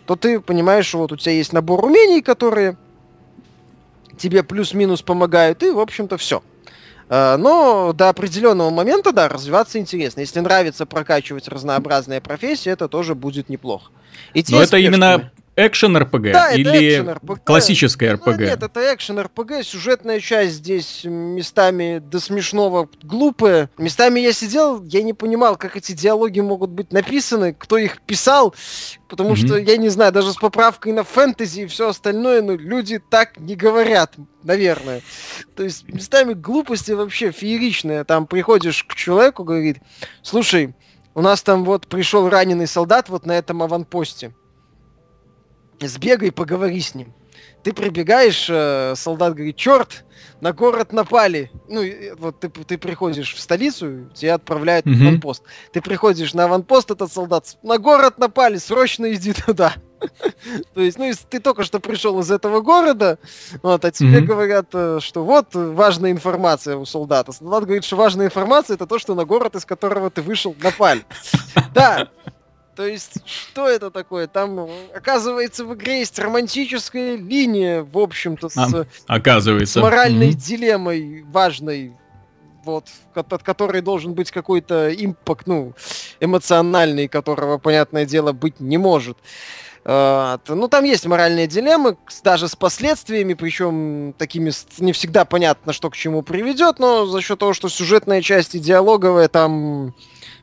то ты понимаешь, что вот у тебя есть набор умений, которые тебе плюс-минус помогают, и, в общем-то, все. А, но до определенного момента, да, развиваться интересно. Если нравится прокачивать разнообразные профессии, это тоже будет неплохо. И Но это именно экшен РПГ да, или экшен классическая РПГ? Ну, нет, это экшен РПГ. Сюжетная часть здесь местами до смешного глупая. Местами я сидел, я не понимал, как эти диалоги могут быть написаны, кто их писал, потому mm-hmm. что, я не знаю, даже с поправкой на фэнтези и все остальное, ну, люди так не говорят, наверное. То есть местами глупости вообще фееричные. Там приходишь к человеку, говорит, слушай, у нас там вот пришел раненый солдат вот на этом аванпосте сбегай, поговори с ним. Ты прибегаешь, э, солдат говорит, черт, на город напали. Ну, вот ты, ты приходишь в столицу, тебя отправляют mm-hmm. на аванпост. Ты приходишь на аванпост, этот солдат, на город напали, срочно иди туда. То есть, ну, ты только что пришел из этого города, вот, а тебе mm-hmm. говорят, э, что вот важная информация у солдата. Солдат говорит, что важная информация это то, что на город, из которого ты вышел, напали. Да, то есть, что это такое? Там, оказывается, в игре есть романтическая линия, в общем-то, с, а, оказывается. с моральной mm-hmm. дилеммой важной, вот, от которой должен быть какой-то импакт, ну, эмоциональный, которого, понятное дело, быть не может. Э, ну, там есть моральные дилеммы, даже с последствиями, причем такими не всегда понятно, что к чему приведет, но за счет того, что сюжетная часть и диалоговая там,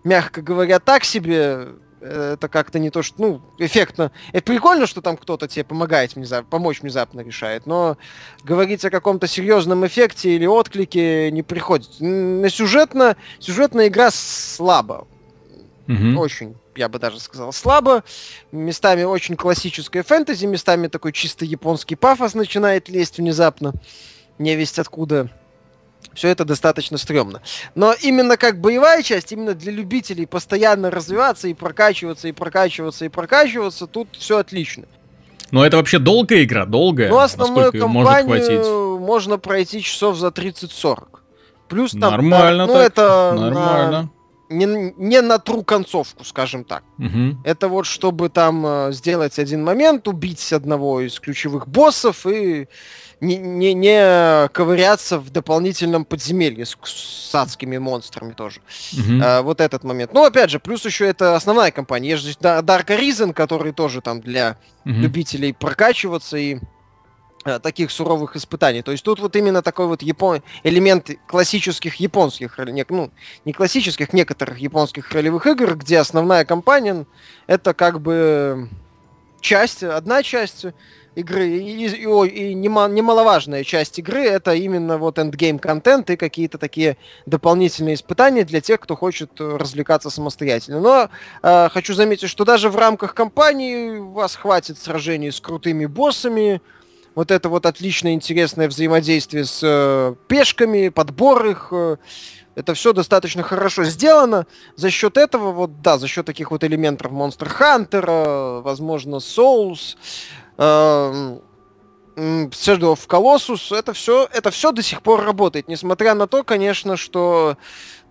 мягко говоря, так себе, это как-то не то, что, ну, эффектно. Это прикольно, что там кто-то тебе помогает внезапно, помочь внезапно решает, но говорить о каком-то серьезном эффекте или отклике не приходится. На сюжетно, сюжетная игра слабо. Угу. Очень, я бы даже сказал, слабо. Местами очень классическая фэнтези, местами такой чисто японский пафос начинает лезть внезапно. Не весть откуда все это достаточно стрёмно. Но именно как боевая часть, именно для любителей постоянно развиваться и прокачиваться, и прокачиваться, и прокачиваться, тут все отлично. Но это вообще долгая игра, долгая. Ну, основную кампанию можно пройти часов за 30-40. Плюс там... Нормально ну, это Нормально. На, не, не на тру концовку, скажем так. Угу. Это вот чтобы там э, сделать один момент, убить одного из ключевых боссов и не, не, не ковыряться в дополнительном подземелье с, с адскими монстрами тоже. Mm-hmm. А, вот этот момент. Ну, опять же, плюс еще это основная компания. Есть же Dark Arisen, который тоже там для mm-hmm. любителей прокачиваться и а, таких суровых испытаний. То есть тут вот именно такой вот япон... элемент классических японских, ну, не классических, некоторых японских ролевых игр, где основная компания это как бы часть, одна часть игры и, и, и немаловажная часть игры это именно вот эндгейм контент и какие-то такие дополнительные испытания для тех, кто хочет э, развлекаться самостоятельно. Но э, хочу заметить, что даже в рамках кампании вас хватит сражений с крутыми боссами. Вот это вот отличное интересное взаимодействие с э, пешками, подбор их. Э, это все достаточно хорошо сделано. За счет этого, вот да, за счет таких вот элементов Monster Hunter, возможно, Souls, Shadow of Colossus, это все, это все до сих пор работает, несмотря на то, конечно, что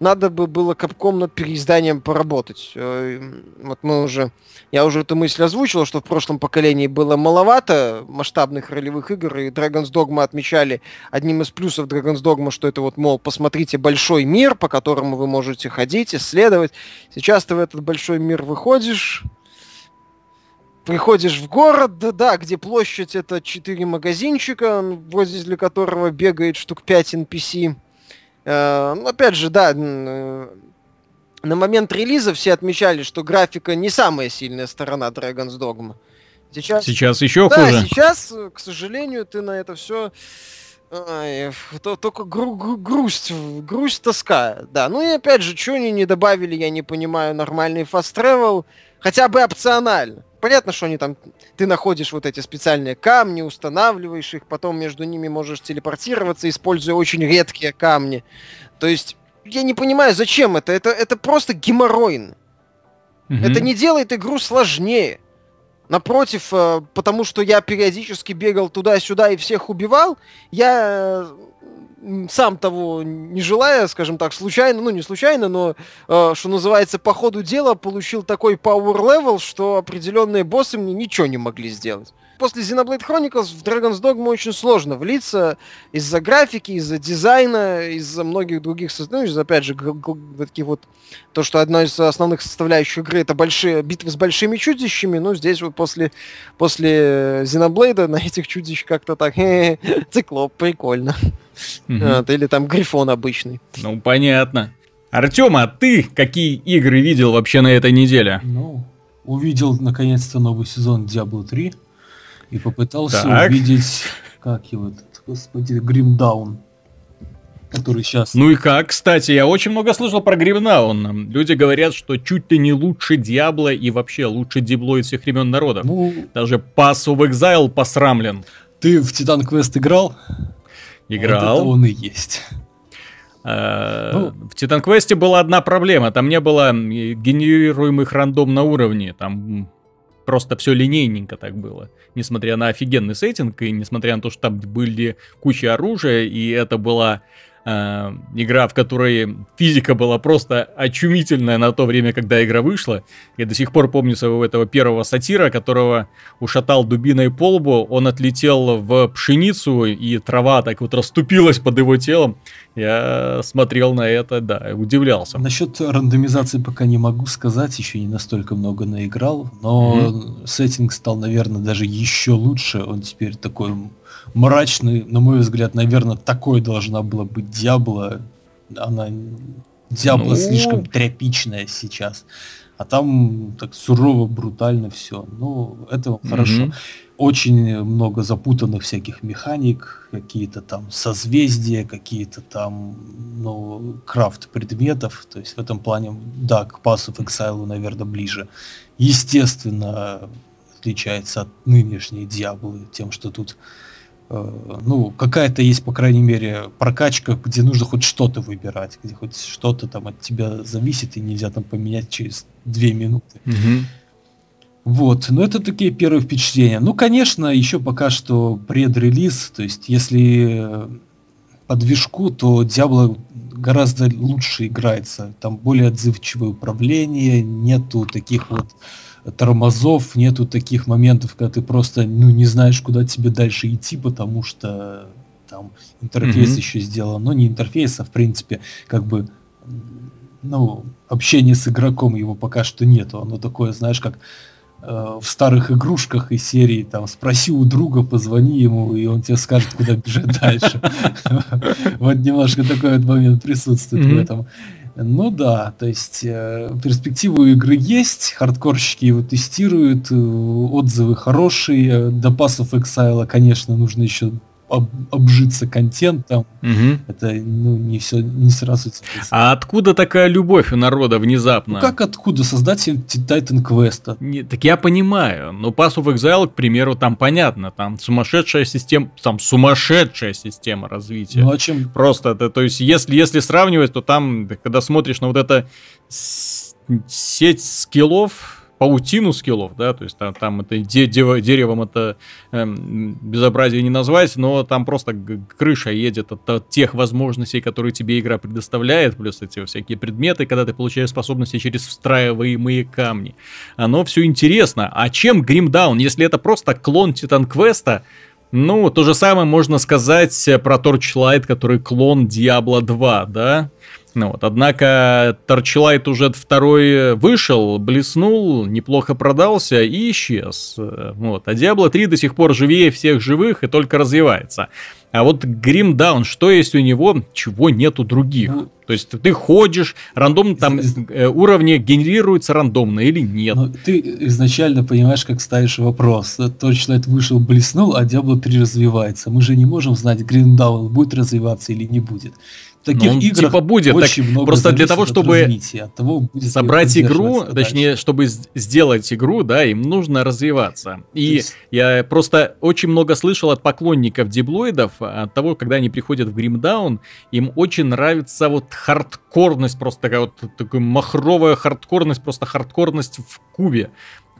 надо бы было капком над переизданием поработать. Э, вот мы уже, я уже эту мысль озвучил, что в прошлом поколении было маловато масштабных ролевых игр, и Dragon's Dogma отмечали одним из плюсов Dragon's Dogma, что это вот, мол, посмотрите большой мир, по которому вы можете ходить, исследовать. Сейчас ты в этот большой мир выходишь, приходишь в город, да, где площадь это 4 магазинчика, возле которого бегает штук 5 NPC. Э, ну, опять же, да, э, на момент релиза все отмечали, что графика не самая сильная сторона Dragon's Dogma. Сейчас, сейчас еще да, хуже. сейчас, к сожалению, ты на это все Ай, то, только гру- гру- грусть, грусть, тоска, да. Ну и опять же, что они не добавили, я не понимаю, нормальный fast travel, хотя бы опционально. Понятно, что они там, ты находишь вот эти специальные камни, устанавливаешь их, потом между ними можешь телепортироваться, используя очень редкие камни. То есть, я не понимаю, зачем это, это, это просто геморройно. Угу. Это не делает игру сложнее. Напротив, э, потому что я периодически бегал туда-сюда и всех убивал, я сам того не желая, скажем так, случайно, ну не случайно, но, э, что называется, по ходу дела получил такой power level, что определенные боссы мне ничего не могли сделать после Xenoblade Chronicles в Dragon's Dogma очень сложно влиться из-за графики, из-за дизайна, из-за многих других, ну, из опять же, таких вот, то, что одна из основных составляющих игры это большие битвы с большими чудищами, ну, здесь вот после, после Xenoblade на этих чудищ как-то так, циклоп, прикольно. Вот, или там Грифон обычный. Ну, понятно. Артем, а ты какие игры видел вообще на этой неделе? Ну, увидел наконец-то новый сезон Diablo 3 и попытался так. увидеть, как его этот, господи, Гримдаун. Который сейчас... Ну и как? Кстати, я очень много слышал про Гримдаун. Люди говорят, что чуть ли не лучше Диабло и вообще лучше Дибло из всех времен народов. Ну... Даже Pass of Exile посрамлен. Ты в Титан Квест играл? Играл. Вот это он и есть. Э, ну, в Титан Квесте была одна проблема. Там не было генерируемых рандом на уровне. Там просто все линейненько так было. Несмотря на офигенный сеттинг, и несмотря на то, что там были куча оружия, и это была э, игра, в которой физика была просто очумительная на то время, когда игра вышла. Я до сих пор помню своего этого первого сатира, которого ушатал дубиной по лбу, он отлетел в пшеницу, и трава так вот расступилась под его телом. Я смотрел на это, да, удивлялся. Насчет рандомизации пока не могу сказать, еще не настолько много наиграл, но mm-hmm. сеттинг стал, наверное, даже еще лучше. Он теперь такой мрачный, на мой взгляд, наверное, такой должна была быть Диабло. Она Диабло ну... слишком тряпичная сейчас. А там так сурово, брутально все. Ну, это mm-hmm. хорошо. Очень много запутанных всяких механик, какие-то там созвездия, какие-то там, ну, крафт предметов. То есть в этом плане, да, к Pass of Exile, наверное, ближе. Естественно, отличается от нынешней Диаблы тем, что тут ну, какая-то есть, по крайней мере, прокачка, где нужно хоть что-то выбирать, где хоть что-то там от тебя зависит, и нельзя там поменять через две минуты. Угу. Вот, но это такие первые впечатления. Ну, конечно, еще пока что предрелиз, то есть если по движку, то Diablo гораздо лучше играется. Там более отзывчивое управление, нету таких вот тормозов, нету таких моментов, когда ты просто ну, не знаешь, куда тебе дальше идти, потому что там интерфейс mm-hmm. еще сделан. Ну, не интерфейс, а в принципе, как бы, ну, общение с игроком его пока что нету. Оно такое, знаешь, как э, в старых игрушках из серии, там, спроси у друга, позвони ему, и он тебе скажет, куда бежать дальше. Вот немножко такой момент присутствует в этом. Ну да, то есть э, перспективы игры есть, хардкорщики его тестируют, э, отзывы хорошие, до пассов Exile, конечно, нужно еще об, обжиться контентом. Угу. Это ну, не все не сразу. А откуда такая любовь у народа внезапно? Ну как откуда? Создатель Titan Quest. Не, так я понимаю, но Pass of Exile, к примеру, там понятно, там сумасшедшая система, там сумасшедшая система развития. Ну а чем? Просто, это, то есть, если, если сравнивать, то там, когда смотришь на вот это сеть скиллов, паутину скиллов, да, то есть там, там это де, де, деревом это э, безобразие не назвать, но там просто крыша едет от, от тех возможностей, которые тебе игра предоставляет, плюс эти всякие предметы, когда ты получаешь способности через встраиваемые камни. Оно все интересно. А чем Гримдаун, если это просто клон Титан Квеста, ну, то же самое можно сказать про Torchlight, который клон Diablo 2, да? Ну вот, однако Torchlight уже второй вышел, блеснул, неплохо продался и исчез. Вот. А Diablo 3 до сих пор живее всех живых и только развивается. А вот Grim Down, что есть у него, чего нет у других? Ну, То есть ты ходишь, рандомно там э, уровни генерируются рандомно или нет? Ну, ты изначально понимаешь, как ставишь вопрос. Это вышел, блеснул, а Diablo 3 развивается. Мы же не можем знать, Grim Down будет развиваться или не будет таких ну, играх типа будет, очень так, много просто для того, чтобы того, собрать игру, точнее, чтобы сделать игру, да, им нужно развиваться. И есть... я просто очень много слышал от поклонников диблоидов, от того, когда они приходят в Гримдаун, им очень нравится вот хардкорность, просто такая вот такая махровая хардкорность, просто хардкорность в кубе.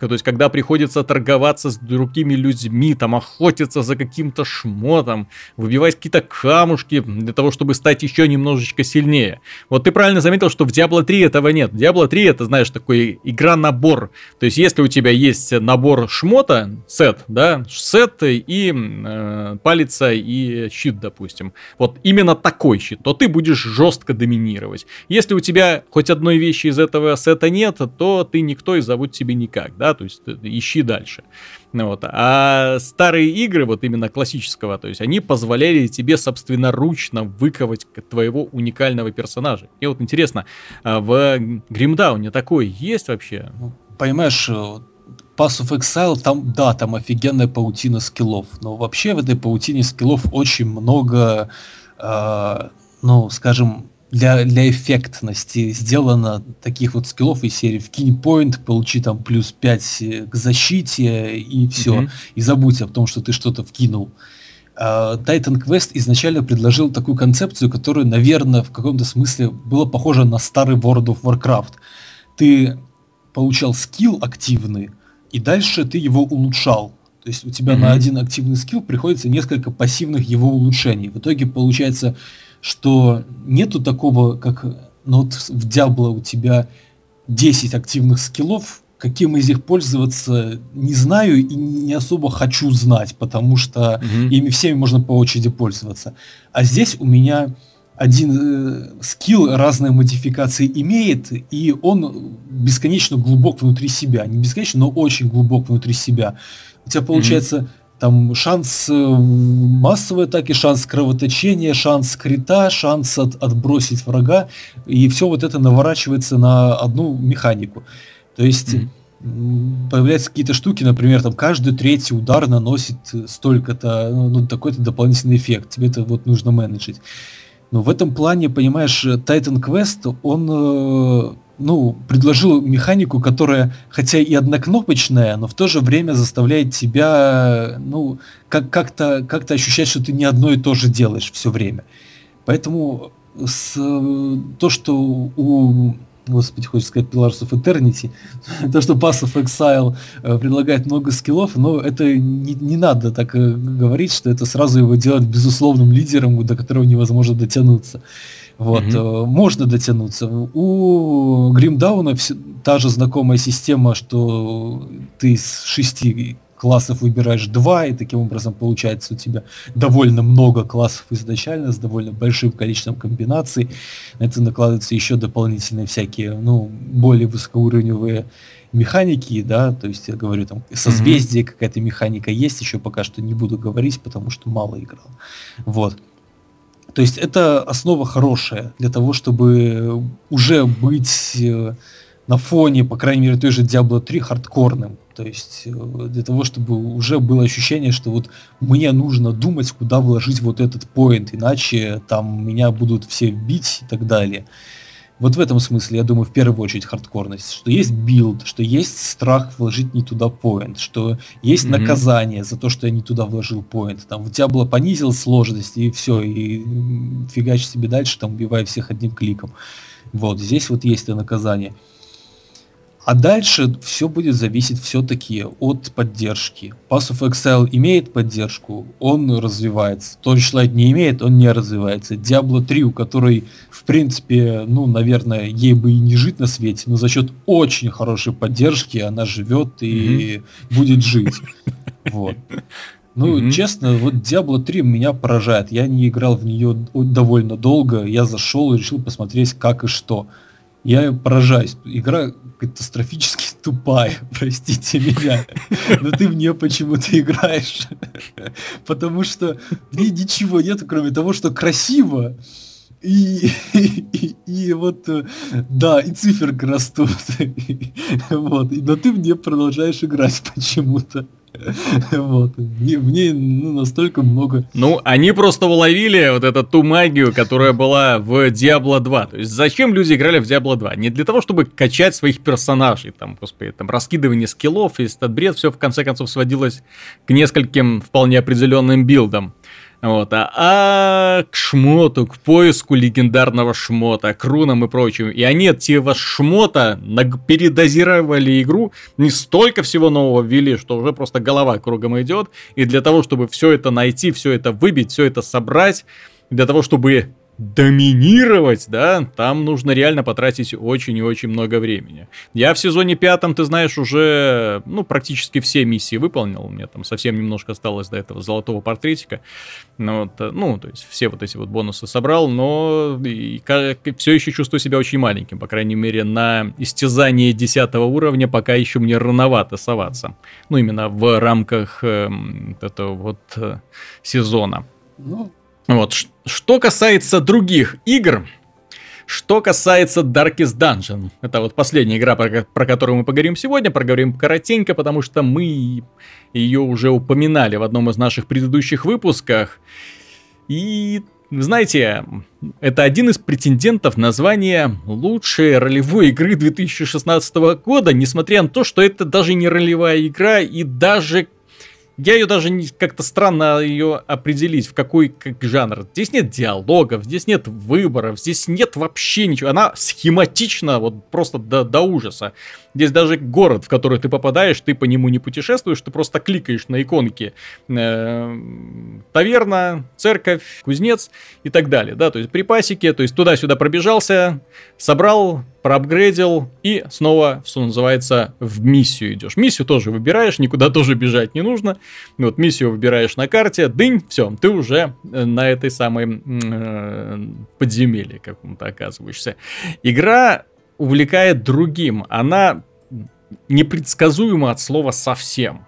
То есть, когда приходится торговаться с другими людьми, там, охотиться за каким-то шмотом, выбивать какие-то камушки для того, чтобы стать еще немножечко сильнее. Вот ты правильно заметил, что в Diablo 3 этого нет. Diablo 3 это, знаешь, такой игра-набор. То есть, если у тебя есть набор шмота, сет, да, сет и э, палица и щит, допустим. Вот именно такой щит, то ты будешь жестко доминировать. Если у тебя хоть одной вещи из этого сета нет, то ты никто и зовут тебе никак, да, то есть э, ищи дальше. Ну вот. А старые игры, вот именно классического, то есть они позволяли тебе собственноручно выковать твоего уникального персонажа. И вот интересно, а в Гримдауне такое есть вообще? Ну, понимаешь, э, Pass of Exile, там, да, там офигенная паутина скиллов, но вообще в этой паутине скиллов очень много, э, ну, скажем, для, для эффектности сделано таких вот скиллов из серии вкинь point, получи там плюс 5 э, к защите и все. Mm-hmm. И забудь о том, что ты что-то вкинул. Uh, Titan Quest изначально предложил такую концепцию, которая, наверное, в каком-то смысле была похожа на старый World of Warcraft. Ты получал скилл активный, и дальше ты его улучшал. То есть у тебя mm-hmm. на один активный скилл приходится несколько пассивных его улучшений. В итоге получается что нету такого, как ну, вот в Diablo у тебя 10 активных скиллов, каким из них пользоваться не знаю и не особо хочу знать, потому что угу. ими всеми можно по очереди пользоваться. А здесь у меня один э, скилл разные модификации имеет, и он бесконечно глубок внутри себя. Не бесконечно, но очень глубок внутри себя. У тебя получается. Там шанс э, массовой атаки, шанс кровоточения, шанс крита, шанс от, отбросить врага, и все вот это наворачивается на одну механику. То есть mm-hmm. появляются какие-то штуки, например, там каждый третий удар наносит столько-то, ну, такой-то дополнительный эффект. Тебе это вот нужно менеджить. Но в этом плане, понимаешь, Titan Quest, он, э, ну, предложил механику, которая, хотя и однокнопочная, но в то же время заставляет тебя, ну, как- как-то как ощущать, что ты не одно и то же делаешь все время. Поэтому с, то, что у господи, хочется сказать Pillars of Eternity, то, что Pass of Exile э, предлагает много скиллов, но это не, не надо так э, говорить, что это сразу его делать безусловным лидером, до которого невозможно дотянуться. Вот, mm-hmm. можно дотянуться. У Гримдауна та же знакомая система, что ты с шести классов выбираешь два, и таким образом получается у тебя довольно много классов изначально, с довольно большим количеством комбинаций. На это накладываются еще дополнительные всякие, ну, более высокоуровневые механики, да, то есть я говорю, там, созвездие, mm-hmm. какая-то механика есть, еще пока что не буду говорить, потому что мало играл. Вот. То есть это основа хорошая для того, чтобы уже быть э, на фоне, по крайней мере, той же Diablo 3 хардкорным. То есть э, для того, чтобы уже было ощущение, что вот мне нужно думать, куда вложить вот этот поинт, иначе там меня будут все бить и так далее. Вот в этом смысле, я думаю, в первую очередь хардкорность, что есть build, что есть страх вложить не туда point, что есть м-хм. наказание за то, что я не туда вложил point. Там у тебя было понизил сложность и все, и фигач себе дальше, там убивай всех одним кликом. Вот, здесь вот есть это наказание. А дальше все будет зависеть все-таки от поддержки. Path of Exile имеет поддержку, он развивается. Torchlight не имеет, он не развивается. Diablo 3, у которой, в принципе, ну, наверное, ей бы и не жить на свете, но за счет очень хорошей поддержки она живет и mm-hmm. будет жить. Вот. Ну, mm-hmm. честно, вот Diablo 3 меня поражает. Я не играл в нее довольно долго. Я зашел и решил посмотреть, как и что. Я поражаюсь. Игра катастрофически тупая, простите меня. Но ты в нее почему-то играешь. Потому что в ней ничего нет, кроме того, что красиво. И, и, и вот, да, и циферка растут. Вот. Но ты в нее продолжаешь играть почему-то. Вот. Мне, мне ну, настолько много... Ну, они просто уловили вот эту ту магию, которая была в Diablo 2. То есть, зачем люди играли в Diablo 2? Не для того, чтобы качать своих персонажей, там, господи, там, раскидывание скиллов, и этот бред, все в конце концов сводилось к нескольким вполне определенным билдам. Вот, а, а к шмоту, к поиску легендарного шмота, к рунам и прочим. И они от этого шмота передозировали игру, не столько всего нового ввели, что уже просто голова кругом идет. И для того, чтобы все это найти, все это выбить, все это собрать, для того, чтобы доминировать, да, там нужно реально потратить очень и очень много времени. Я в сезоне пятом, ты знаешь, уже, ну, практически все миссии выполнил. У меня там совсем немножко осталось до этого золотого портретика. Ну, вот, э, ну то есть все вот эти вот бонусы собрал, но и, все еще чувствую себя очень маленьким. По крайней мере, на истязание 10 уровня пока еще мне рановато соваться. Ну, именно в рамках э, этого вот э, сезона. Ну, вот. Что касается других игр, что касается Darkest Dungeon, это вот последняя игра, про, про которую мы поговорим сегодня, проговорим коротенько, потому что мы ее уже упоминали в одном из наших предыдущих выпусках. И, знаете, это один из претендентов на звание лучшей ролевой игры 2016 года, несмотря на то, что это даже не ролевая игра и даже я ее даже как-то странно ее определить, в какой как жанр. Здесь нет диалогов, здесь нет выборов, здесь нет вообще ничего. Она схематична, вот просто до, до ужаса. Здесь даже город, в который ты попадаешь, ты по нему не путешествуешь, ты просто кликаешь на иконки. Э, таверна, церковь, кузнец и так далее, да, то есть припасики, то есть туда-сюда пробежался, собрал, проапгрейдил и снова, что называется, в миссию идешь. Миссию тоже выбираешь, никуда тоже бежать не нужно. Вот миссию выбираешь на карте, дынь, все, ты уже э, на этой самой э, подземелье каком-то оказываешься. Игра увлекает другим. Она непредсказуема от слова совсем.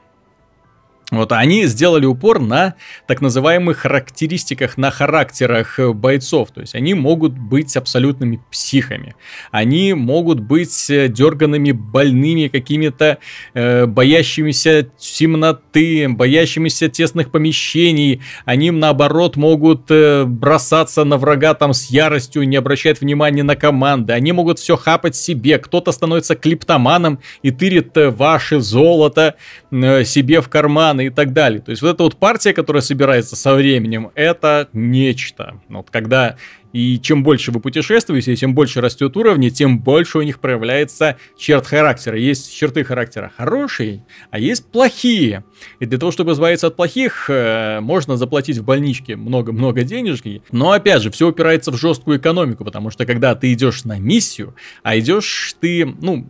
Вот они сделали упор на так называемых характеристиках, на характерах э, бойцов. То есть они могут быть абсолютными психами. Они могут быть э, дерганными, больными, какими-то э, боящимися темноты, боящимися тесных помещений. Они, наоборот, могут э, бросаться на врага там с яростью, не обращать внимания на команды. Они могут все хапать себе. Кто-то становится клиптоманом и тырит э, ваше золото э, себе в карманы и так далее. То есть вот эта вот партия, которая собирается со временем, это нечто. Вот когда и чем больше вы путешествуете, тем больше растет уровни, тем больше у них проявляется черт характера. Есть черты характера хорошие, а есть плохие. И для того, чтобы избавиться от плохих, э, можно заплатить в больничке много-много денежки. Но опять же, все упирается в жесткую экономику, потому что когда ты идешь на миссию, а идешь ты, ну,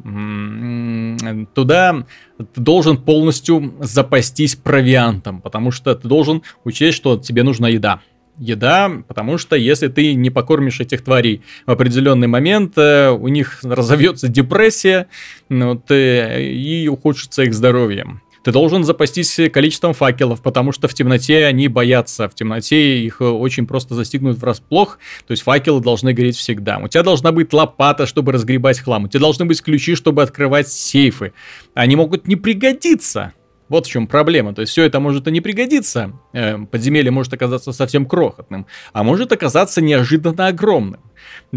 туда ты должен полностью запастись провиантом, потому что ты должен учесть, что тебе нужна еда еда, потому что если ты не покормишь этих тварей в определенный момент, э, у них разовьется депрессия вот, э, и ухудшится их здоровье. Ты должен запастись количеством факелов, потому что в темноте они боятся. В темноте их очень просто застигнут врасплох. То есть факелы должны гореть всегда. У тебя должна быть лопата, чтобы разгребать хлам. У тебя должны быть ключи, чтобы открывать сейфы. Они могут не пригодиться. Вот в чем проблема. То есть все это может и не пригодиться. Э, подземелье может оказаться совсем крохотным, а может оказаться неожиданно огромным.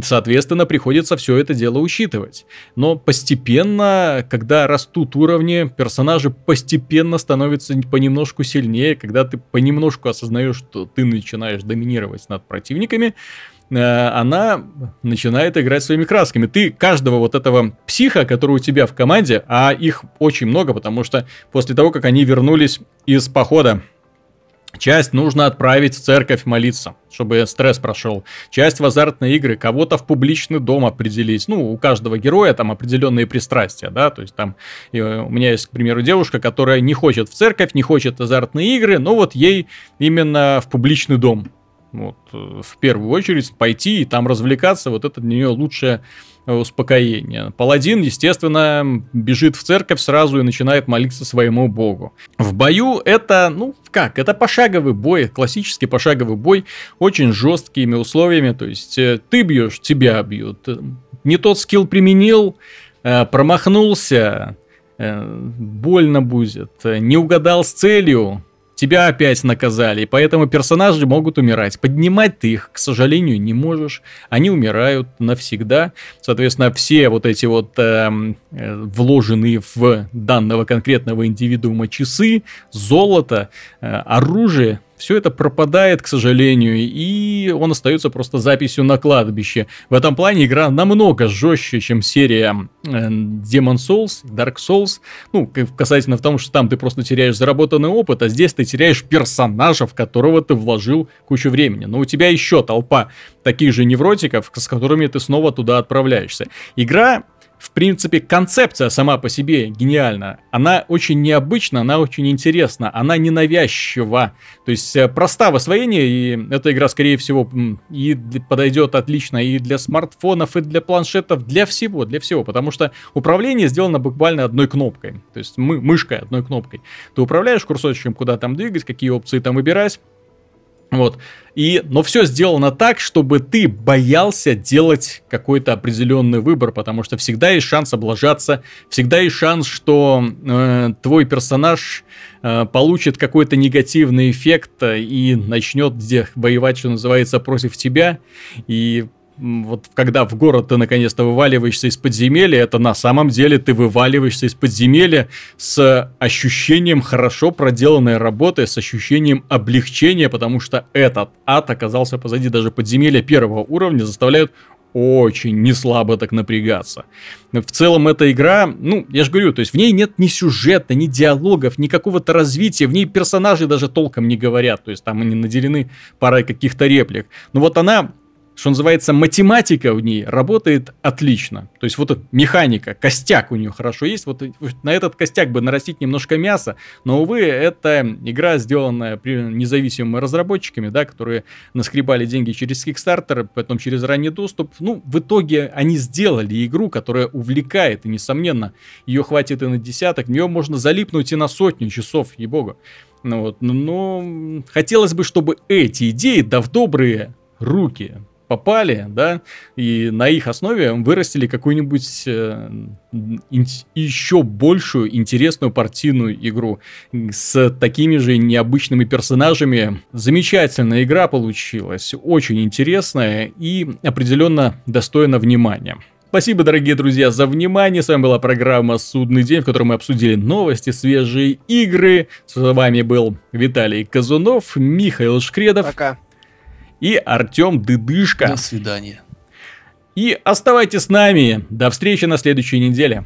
Соответственно, приходится все это дело учитывать. Но постепенно, когда растут уровни, персонажи постепенно становятся понемножку сильнее, когда ты понемножку осознаешь, что ты начинаешь доминировать над противниками, она начинает играть своими красками. Ты каждого вот этого психа, который у тебя в команде, а их очень много, потому что после того, как они вернулись из похода, Часть нужно отправить в церковь молиться, чтобы стресс прошел. Часть в азартные игры, кого-то в публичный дом определить. Ну, у каждого героя там определенные пристрастия, да, то есть там э, у меня есть, к примеру, девушка, которая не хочет в церковь, не хочет азартные игры, но вот ей именно в публичный дом вот, э, в первую очередь пойти и там развлекаться, вот это для нее лучшее э, успокоение. Паладин, естественно, бежит в церковь сразу и начинает молиться своему богу. В бою это, ну, как, это пошаговый бой, классический пошаговый бой, очень жесткими условиями, то есть э, ты бьешь, тебя бьют. Не тот скилл применил, промахнулся, больно будет, не угадал с целью, тебя опять наказали, и поэтому персонажи могут умирать. Поднимать ты их, к сожалению, не можешь. Они умирают навсегда. Соответственно, все вот эти вот эм, э, вложенные в данного конкретного индивидуума часы, золото, э, оружие, все это пропадает, к сожалению, и он остается просто записью на кладбище. В этом плане игра намного жестче, чем серия э, Demon Souls, Dark Souls. Ну, касательно в том, что там ты просто теряешь заработанный опыт, а здесь ты теряешь персонажа, в которого ты вложил кучу времени. Но у тебя еще толпа таких же невротиков, с которыми ты снова туда отправляешься. Игра в принципе, концепция сама по себе гениальна. Она очень необычна, она очень интересна, она ненавязчива. То есть э, проста в освоении, и эта игра, скорее всего, и подойдет отлично и для смартфонов, и для планшетов, для всего, для всего. Потому что управление сделано буквально одной кнопкой. То есть мы, мышкой одной кнопкой. Ты управляешь курсорчиком, куда там двигать, какие опции там выбирать. Вот. И, но все сделано так, чтобы ты боялся делать какой-то определенный выбор, потому что всегда есть шанс облажаться, всегда есть шанс, что э, твой персонаж э, получит какой-то негативный эффект и начнет где воевать, что называется, против тебя. И вот когда в город ты наконец-то вываливаешься из подземелья, это на самом деле ты вываливаешься из подземелья с ощущением хорошо проделанной работы, с ощущением облегчения, потому что этот ад оказался позади даже подземелья первого уровня, заставляют очень не слабо так напрягаться. В целом эта игра, ну, я же говорю, то есть в ней нет ни сюжета, ни диалогов, ни какого-то развития, в ней персонажи даже толком не говорят, то есть там они наделены парой каких-то реплик. Но вот она что называется, математика в ней работает отлично. То есть вот эта механика, костяк у нее хорошо есть. Вот на этот костяк бы нарастить немножко мяса. Но, увы, это игра, сделанная независимыми разработчиками, да, которые наскребали деньги через Kickstarter, потом через ранний доступ. Ну, в итоге они сделали игру, которая увлекает. И, несомненно, ее хватит и на десяток. В нее можно залипнуть и на сотню часов, ей-богу. Ну вот, но хотелось бы, чтобы эти идеи, да в добрые руки попали, да, и на их основе вырастили какую-нибудь э, еще большую интересную партийную игру с такими же необычными персонажами. Замечательная игра получилась, очень интересная и определенно достойна внимания. Спасибо, дорогие друзья, за внимание. С вами была программа «Судный день», в которой мы обсудили новости, свежие игры. С вами был Виталий Казунов, Михаил Шкредов. Пока и Артем Дыдышко. До свидания. И оставайтесь с нами. До встречи на следующей неделе.